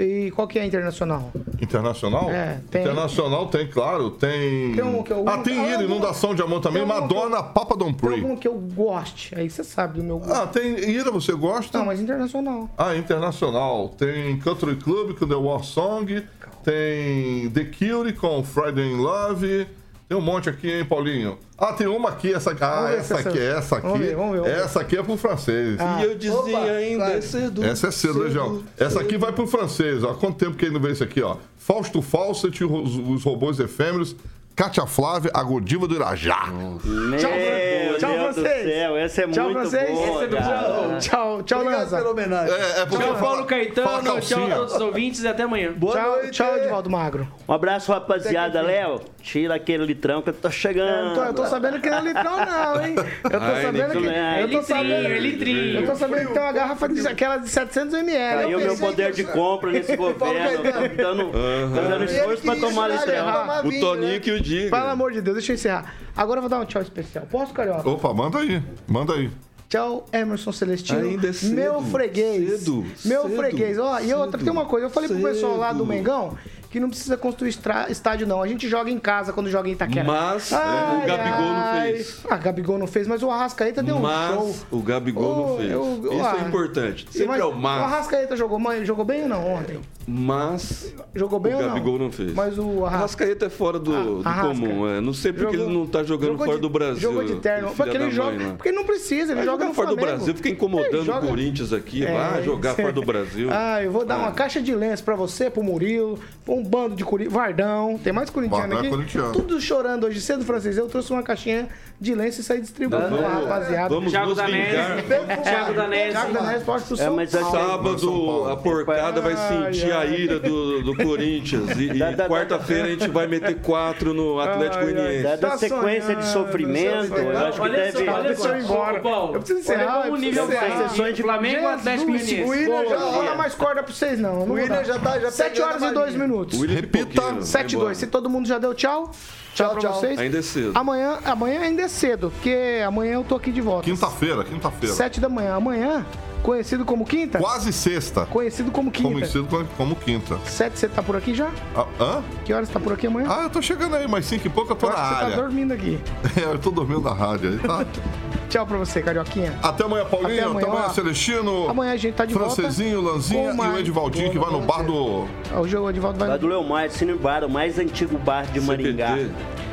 E qual que é a internacional? Internacional? É, tem. Internacional tem, claro. Tem. Tem um que eu- ah, tem ah, eu- Inundação de Amor também. tem um que eu- Madonna, Papa Don't Tem Pray. algum que eu goste. Aí você sabe do meu gosto. Ah, tem Ira, você gosta? Não, mas internacional. Ah, internacional. Tem Country Club com The War Song. Tem The Cure com Friday in Love. Tem um monte aqui, hein, Paulinho? Ah, tem uma aqui, essa aqui. Ah, essa essa- aqui, essa aqui. Vamos ver, vamos ver, vamos ver. Essa aqui é pro francês. Ah. E eu dizia Opa, ainda vai. é cedo. Essa é cedo, Legião. Essa aqui vai pro francês, ó. Quanto tempo que ele não vê isso aqui, ó? Fausto Fawcett, os, os robôs efêmeros. Kátia Flávia, a Godiva do Irajá. Meu Tchau, Deus francês. do céu, essa é Tchau, muito francês. boa, Esse é cara. Tchau, tchau, tchau, Obrigado pela homenagem. É, é Tchau, fala- Paulo Caetano. Tchau a todos os ouvintes e até amanhã. Boa Tchau, noite. tchau, Edivaldo Magro. Um abraço, rapaziada. Léo, tira aquele litrão que eu tô Eu chegando. tô, eu tô sabendo que não é litrão, não, hein? Eu tô Ai, sabendo que. é Eu tô litrinho, sabendo. é litrinho. Eu tô sabendo que tem uma garrafa de, aquela de 700 ml. Caiu Eu meu poder de compra nesse governo. Tô dando, tô dando esforço pra tomar litrão. O Toninho que o diga. Pelo amor de Deus, deixa eu encerrar. Agora eu vou dar um tchau especial. Posso, Carioca? Opa, manda aí. Manda aí. Tchau, Emerson Celestino. Ainda é cedo, meu freguês. cedo, meu cedo, freguês. Ó, e outra, tem uma coisa. Eu falei pro pessoal lá do cedo. Mengão que não precisa construir estádio, não. A gente joga em casa quando joga em Itaquera. Mas, é, o Gabigol não fez. Ah, Gabigol não fez, mas o Arrascaeta deu um Mas show. o Gabigol não Ô, fez. eu- Isso ah, é importante. Sempre Mas é o O mas. Arrascaeta jogou, jogou bem ou não ontem? Mas Jogou bem o ou não? Gabigol não fez. Mas o O Arrascaeta... É fora do, do Arrasca. comum. É. Não sei porque Jogou- ele não tá jogando fora de- do Brasil. Jogou de terno. filha Porque ele joga. mãe, né? Porque ele não precisa, ele joga fora do Flamengo. Brasil, fica incomodando joga- o Corinthians aqui. É, vai jogar fora do Brasil. Ah, eu vou dar uma caixa de lenço pra você, pro Murilo, um bando de curi... Vardão. Tem mais corintiano Vardão é aqui? corintiano. Tudo chorando hoje cedo, francês. Eu trouxe uma caixinha de lenço e saí distribuindo pra rapaziada. Vamos Thiago. Danese. Thiago Danese. Thiago Danese, pode pro É, São mas Paulo. São Sábado a porcada vai Ai, sentir a ira do, do Corinthians. E, e quarta-feira a gente vai meter quatro no Atlético. Goianiense. Dada Tá a sequência de sofrimento, eu acho que Olha deve. só, olha só. embora. Eu preciso encerrar, Olha o nível. Sessões de- Flamengo Atlético Jesus, Goianiense. O William já Pô, não vou dar mais corda pra vocês, não. O dar. já tá- já 7 pegando horas e 2 malinha. Minutos. William Repita. Pipoqueiro, vai 7 e embora. 2. Se todo mundo já deu tchau, tchau, Tchau, tchau. vocês. Ainda é cedo. Amanhã, amanhã ainda é cedo, porque amanhã eu tô aqui de volta. Quinta-feira, quinta-feira. 7 da manhã. Amanhã, conhecido como quinta? Quase sexta. Conhecido como quinta. Conhecido como, como quinta. 7, você tá por aqui já? Ah, hã? Que horas você tá por aqui amanhã? Ah, eu tô chegando aí, mas cinco e pouco eu tô Eu na acho que você tá área. dormindo aqui. É, eu tô dormindo na rádio aí, tá? Tchau pra você, Carioquinha. Até amanhã, Paulinho. Até Até amanhã, amanhã, ó. Celestino. Amanhã a gente tá de Francesinho, volta. Lanzinha e o Edivaldinho, que vai no bar do. O jogo Edivaldo vai... Lá do Leomar, Cine Bar, o mais antigo bar de Maringá.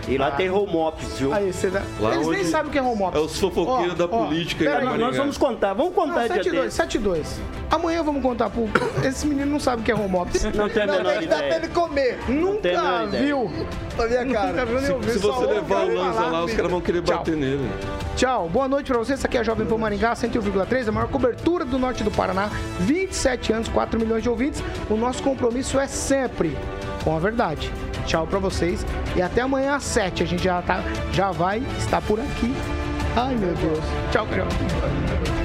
E lá tem home office, viu? Aí, você dá... Lá Eles nem sabem o que é home office. É os fofoqueiros Ó, da ó, política pera aí, Nós vamos contar, vamos contar Não, dia 7 2, desse. 7 2. Amanhã vamos contar pro... Esse menino não sabe o que é home office. Não tem a Não, menor tem que dar pra ideia. ele comer. a Nunca ideia. viu. Na minha Nunca cara. viu nem ouviu. Se você levar o Lanza lá, os caras vão querer Tchau. bater nele. Tchau, boa noite pra vocês. Essa aqui é a Jovem Pan Maringá, 101,3, a maior cobertura do norte do Paraná. 27 anos, 4 milhões de ouvintes. O nosso compromisso é sempre com a verdade. Tchau pra vocês e até amanhã às 7. A gente já, tá, já vai estar por aqui. Ai, meu Deus. Tchau, Carioca.